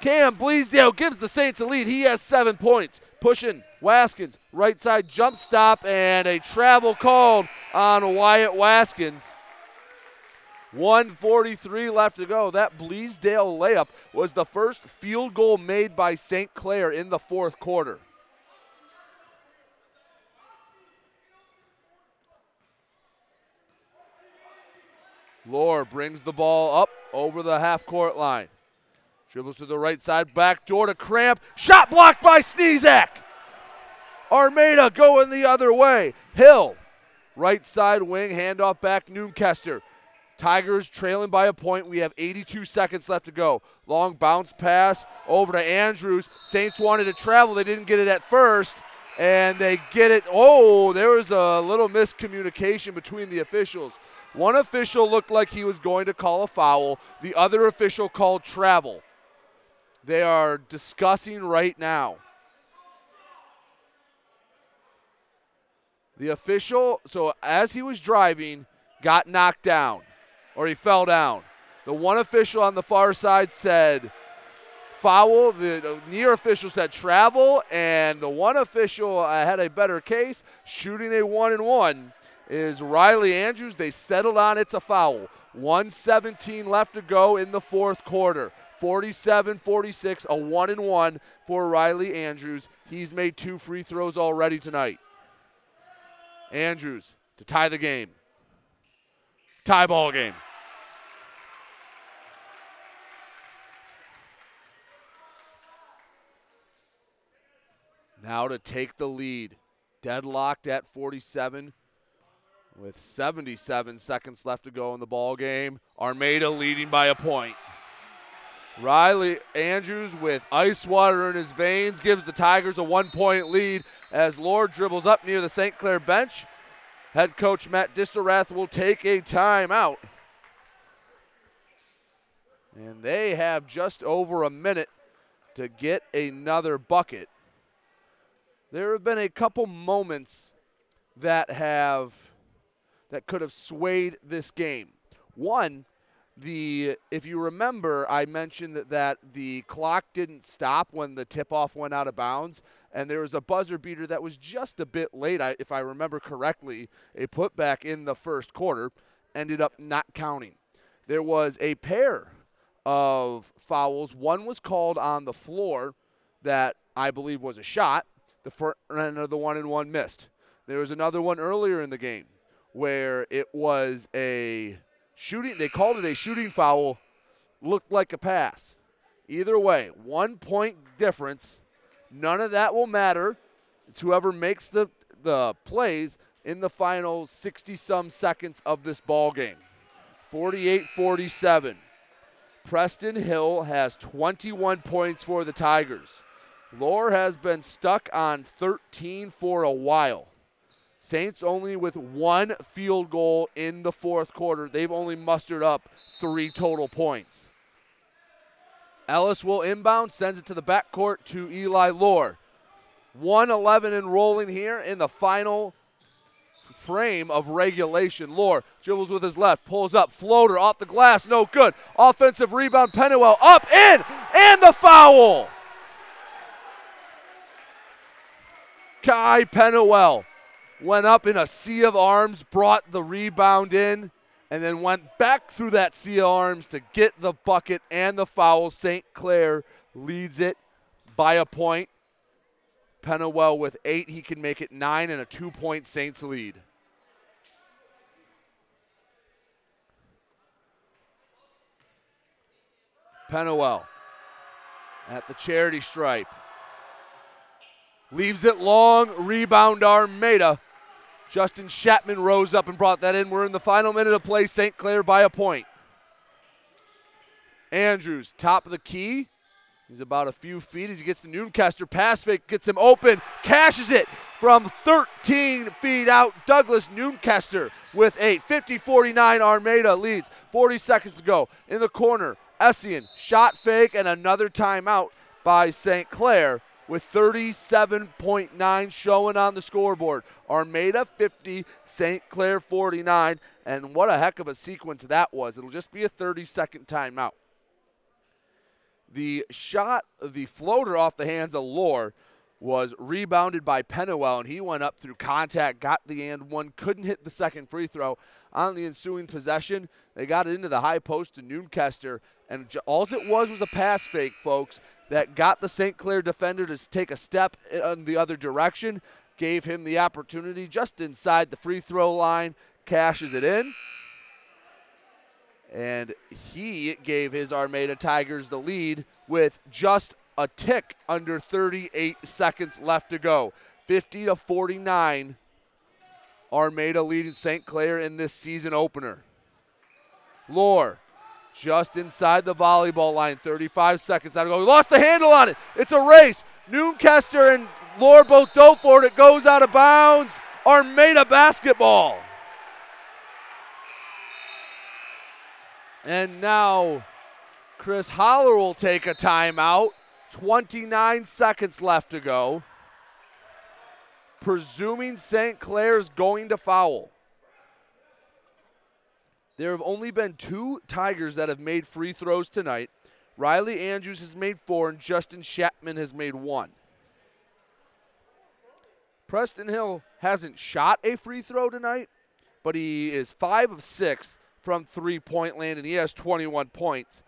Cam Bleasdale gives the Saints a lead. He has seven points, pushing Waskins, right side jump stop, and a travel called on Wyatt Waskins. 143 left to go. That Bleasdale layup was the first field goal made by St. Clair in the fourth quarter. Lore brings the ball up over the half court line. Dribbles to the right side, back door to Cramp. Shot blocked by Sneezak. Armada going the other way. Hill, right side wing, handoff back Noonkester. Tigers trailing by a point. We have 82 seconds left to go. Long bounce pass over to Andrews. Saints wanted to travel. They didn't get it at first, and they get it. Oh, there was a little miscommunication between the officials. One official looked like he was going to call a foul, the other official called travel. They are discussing right now. The official, so as he was driving, got knocked down or he fell down. The one official on the far side said foul. The near official said travel, and the one official uh, had a better case, shooting a one and one. Is Riley Andrews? They settled on it's a foul. 117 left to go in the fourth quarter. 47 46, a one and one for Riley Andrews. He's made two free throws already tonight. Andrews to tie the game. Tie ball game. Now to take the lead. Deadlocked at 47 with 77 seconds left to go in the ball game. Armada leading by a point. Riley Andrews with ice water in his veins gives the Tigers a one point lead as Lore dribbles up near the St. Clair bench. Head coach Matt Distelrath will take a timeout. And they have just over a minute to get another bucket. There have been a couple moments that have that could have swayed this game. One, the if you remember, I mentioned that, that the clock didn't stop when the tip off went out of bounds, and there was a buzzer beater that was just a bit late, if I remember correctly. A putback in the first quarter ended up not counting. There was a pair of fouls. One was called on the floor that I believe was a shot. The front end of the one and one missed. There was another one earlier in the game where it was a shooting. They called it a shooting foul. Looked like a pass. Either way, one point difference. None of that will matter. It's whoever makes the the plays in the final 60 some seconds of this ball game. 48-47. Preston Hill has 21 points for the Tigers. Lore has been stuck on 13 for a while. Saints only with one field goal in the fourth quarter. They've only mustered up three total points. Ellis will inbound, sends it to the backcourt to Eli Lore. 111 and rolling here in the final frame of regulation. Lore dribbles with his left, pulls up, floater off the glass, no good. Offensive rebound, Pennywell up, in, and the foul. Kai Pennywell went up in a sea of arms, brought the rebound in, and then went back through that sea of arms to get the bucket and the foul. St. Clair leads it by a point. Pennywell with eight, he can make it nine and a two point Saints lead. Pennywell at the charity stripe. Leaves it long. Rebound Armada. Justin Chapman rose up and brought that in. We're in the final minute of play. St. Clair by a point. Andrews, top of the key. He's about a few feet as he gets the Noonkester pass fake, gets him open, cashes it from 13 feet out. Douglas Noonkester with eight. 50 49 Armada leads. 40 seconds to go. In the corner, Essien, shot fake, and another timeout by St. Clair with 37.9 showing on the scoreboard. Armada 50, St. Clair 49, and what a heck of a sequence that was. It'll just be a 30 second timeout. The shot, the floater off the hands of Lore was rebounded by Pennywell, and he went up through contact, got the and one, couldn't hit the second free throw. On the ensuing possession, they got it into the high post to Noonkester, and all it was was a pass fake, folks, that got the St. Clair defender to take a step in the other direction, gave him the opportunity just inside the free throw line, cashes it in. And he gave his Armada Tigers the lead with just a tick under 38 seconds left to go. 50 to 49. Armada leading St. Clair in this season opener. Lore just inside the volleyball line. 35 seconds out go. Lost the handle on it. It's a race. Noonkester and Lore both go for it. It goes out of bounds. Armada basketball. And now Chris Holler will take a timeout. 29 seconds left to go. Presuming St. Clair's going to foul. There have only been two Tigers that have made free throws tonight. Riley Andrews has made four, and Justin Chapman has made one. Preston Hill hasn't shot a free throw tonight, but he is five of six from three point land, and he has 21 points.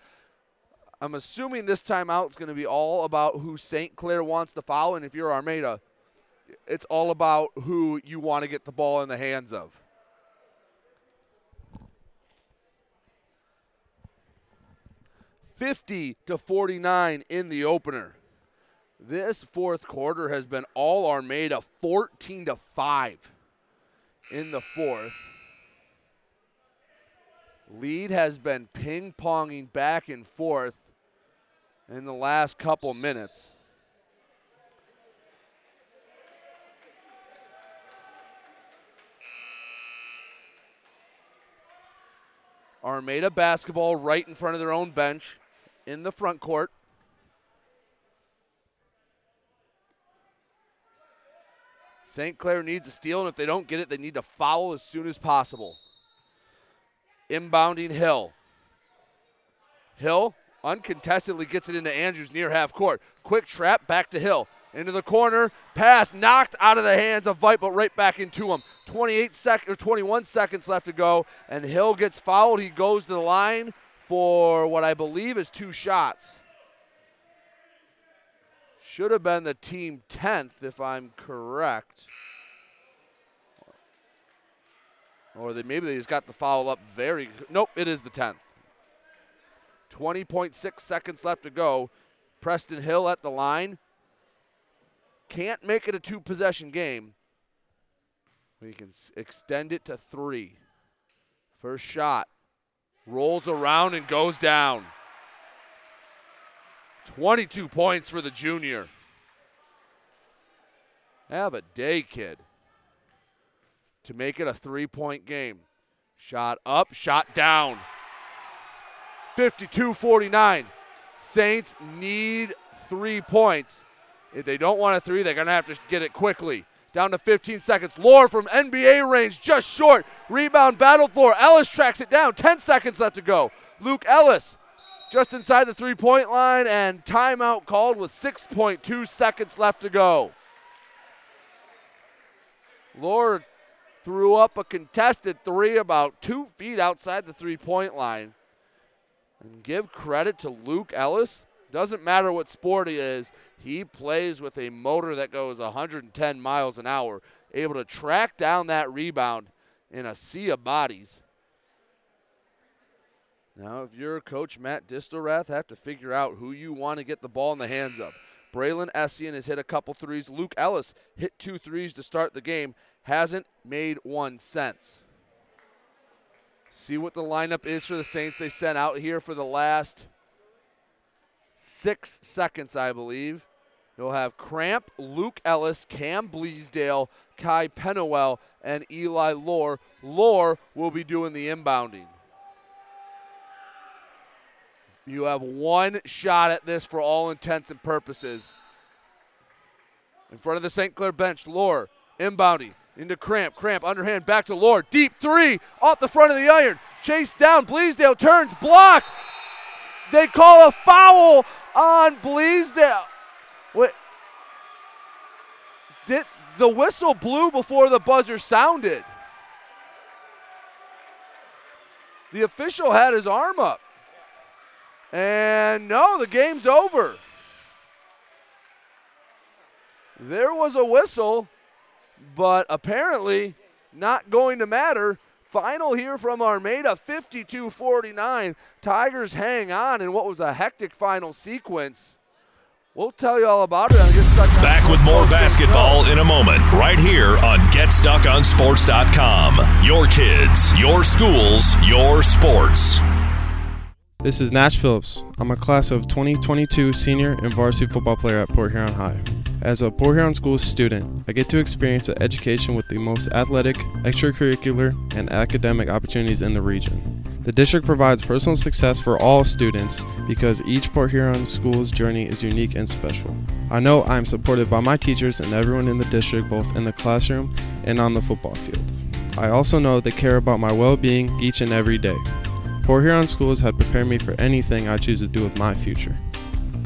I'm assuming this timeout is going to be all about who St. Clair wants to foul, and if you're Armada, it's all about who you want to get the ball in the hands of. Fifty to forty-nine in the opener. This fourth quarter has been all Armada, fourteen to five in the fourth. Lead has been ping ponging back and forth in the last couple minutes. Armada basketball right in front of their own bench in the front court. St. Clair needs a steal, and if they don't get it, they need to foul as soon as possible. Inbounding Hill. Hill uncontestedly gets it into Andrews near half court. Quick trap back to Hill. Into the corner, pass knocked out of the hands of Vite, but right back into him. 28 sec or 21 seconds left to go, and Hill gets fouled. He goes to the line for what I believe is two shots. Should have been the team 10th, if I'm correct. Or they, maybe they just got the foul up very. Nope, it is the 10th. 20.6 seconds left to go. Preston Hill at the line. Can't make it a two possession game. We can extend it to three. First shot. Rolls around and goes down. 22 points for the junior. Have a day, kid. To make it a three point game. Shot up, shot down. 52 49. Saints need three points. If they don't want a three, they're going to have to get it quickly. Down to 15 seconds. Lore from NBA range, just short. Rebound, battle floor. Ellis tracks it down. 10 seconds left to go. Luke Ellis just inside the three point line, and timeout called with 6.2 seconds left to go. Lore threw up a contested three about two feet outside the three point line. And give credit to Luke Ellis. Doesn't matter what sport he is, he plays with a motor that goes 110 miles an hour, able to track down that rebound in a sea of bodies. Now, if you're coach Matt Distelrath, have to figure out who you want to get the ball in the hands of. Braylon Essien has hit a couple threes. Luke Ellis hit two threes to start the game. Hasn't made one since. See what the lineup is for the Saints. They sent out here for the last six seconds, I believe. You'll have Cramp, Luke Ellis, Cam Bleasdale, Kai Pennywell, and Eli Lore. Lore will be doing the inbounding. You have one shot at this for all intents and purposes. In front of the St. Clair bench, Lore inbounding into Cramp. Cramp underhand back to Lore. Deep three off the front of the iron. Chase down. Bleasdale turns blocked. They call a foul on Bleasdale. Wait. Did, the whistle blew before the buzzer sounded. The official had his arm up. And no, the game's over. There was a whistle, but apparently not going to matter. Final here from Armada 52 49. Tigers hang on in what was a hectic final sequence. We'll tell you all about it Get Stuck Back with more basketball in a moment, right here on GetStuckOnSports.com. Your kids, your schools, your sports. This is Nash Phillips. I'm a class of 2022 senior and varsity football player at Port Huron High. As a Port Huron School student, I get to experience an education with the most athletic, extracurricular, and academic opportunities in the region. The district provides personal success for all students because each Port Huron school's journey is unique and special. I know I am supported by my teachers and everyone in the district, both in the classroom and on the football field. I also know they care about my well being each and every day. Port Huron Schools have prepared me for anything I choose to do with my future.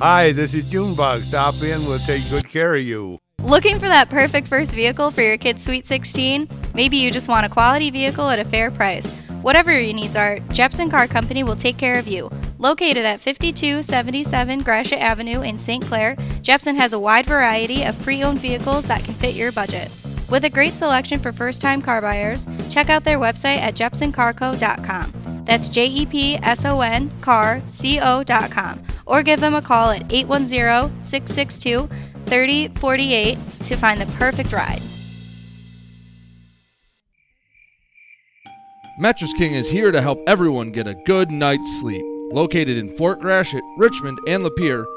Hi, this is Junebug. Stop in, we'll take good care of you. Looking for that perfect first vehicle for your kid's Sweet 16? Maybe you just want a quality vehicle at a fair price. Whatever your needs are, Jepson Car Company will take care of you. Located at 5277 Gratiot Avenue in St. Clair, Jepson has a wide variety of pre owned vehicles that can fit your budget. With a great selection for first time car buyers, check out their website at jepsoncarco.com. That's J E P S O N car C O.com. Or give them a call at 810 662 3048 to find the perfect ride. Mattress King is here to help everyone get a good night's sleep. Located in Fort Gratiot, Richmond, and Lapeer,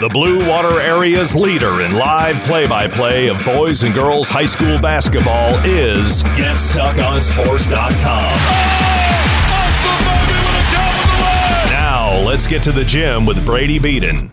The Blue Water Area's leader in live play by play of boys and girls high school basketball is GetStuckOnSports.com. Now, let's get to the gym with Brady Beaton.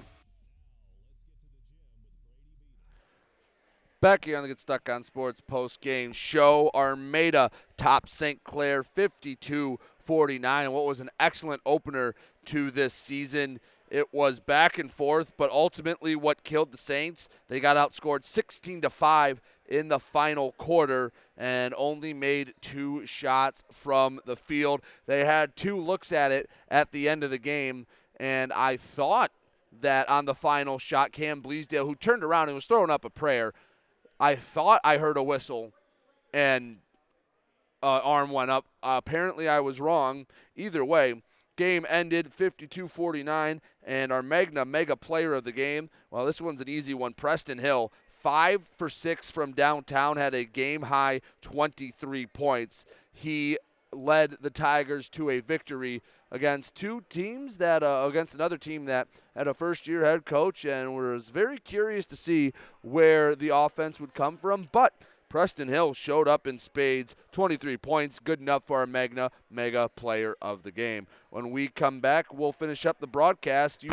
Back here on the Get Stuck on Sports post game show, Armada top St. Clair 52 49. What was an excellent opener to this season. It was back and forth, but ultimately what killed the Saints, they got outscored 16 to 5 in the final quarter and only made two shots from the field. They had two looks at it at the end of the game, and I thought that on the final shot, Cam Bleasdale, who turned around and was throwing up a prayer, I thought I heard a whistle and uh, arm went up. Uh, apparently, I was wrong. Either way, game ended 52-49, and our Magna mega player of the game. Well, this one's an easy one. Preston Hill, five for six from downtown, had a game high 23 points. He led the Tigers to a victory against two teams that uh, against another team that had a first year head coach and was very curious to see where the offense would come from but Preston Hill showed up in spades, 23 points, good enough for our Magna Mega Player of the Game. When we come back, we'll finish up the broadcast. You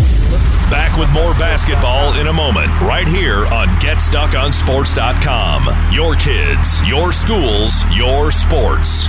Back with more basketball in a moment, right here on GetStuckOnSports.com. Your kids, your schools, your sports.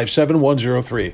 7103.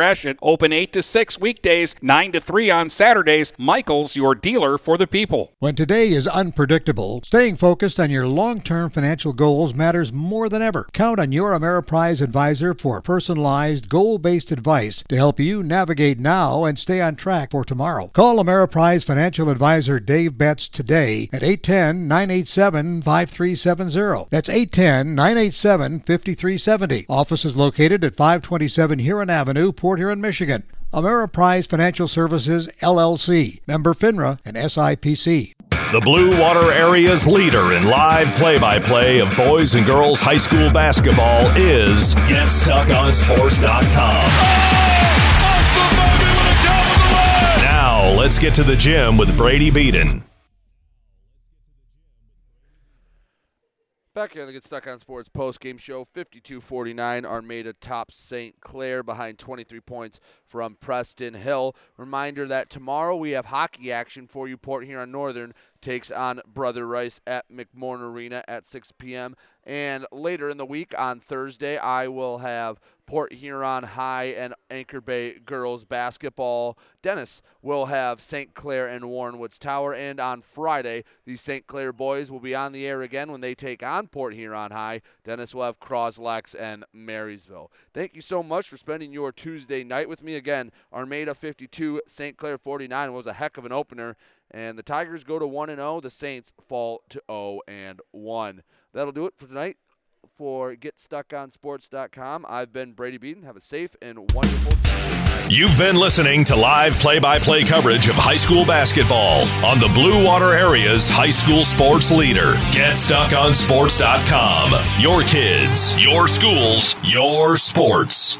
Gratiot. Open 8 to 6 weekdays, 9 to 3 on Saturdays. Michaels, your dealer for the people. When today is unpredictable, staying focused on your long term financial goals matters more than ever. Count on your Ameriprise advisor for personalized, goal based advice to help you navigate now and stay on track for tomorrow. Call Ameriprise financial advisor Dave Betts today at 810 987 5370. That's 810 987 5370. Office is located at 527 Huron Avenue, Port Huron, Michigan. Ameriprise Financial Services, LLC, member FINRA and SIPC. The Blue Water Area's leader in live play by play of boys and girls high school basketball is GetStuckOnSports.com. Now, let's get to the gym with Brady Beaton. Back here on the Get Stuck on Sports post game show, 52 49. Armada top St. Clair behind 23 points from Preston Hill. Reminder that tomorrow we have hockey action for you. Port Huron Northern takes on Brother Rice at McMorran Arena at 6 p.m. And later in the week on Thursday, I will have Port Huron High and Anchor Bay girls basketball. Dennis will have St. Clair and Warren Woods Tower. And on Friday, the St. Clair boys will be on the air again when they take on Port Huron High. Dennis will have Croslex and Marysville. Thank you so much for spending your Tuesday night with me. Again, Armada 52, St. Clair 49 was a heck of an opener. And the Tigers go to 1 and 0. The Saints fall to 0 and 1. That'll do it for tonight for GetStuckOnSports.com. I've been Brady Beaton. Have a safe and wonderful day. You've been listening to live play by play coverage of high school basketball on the Blue Water Area's high school sports leader. GetStuckOnSports.com. Your kids, your schools, your sports.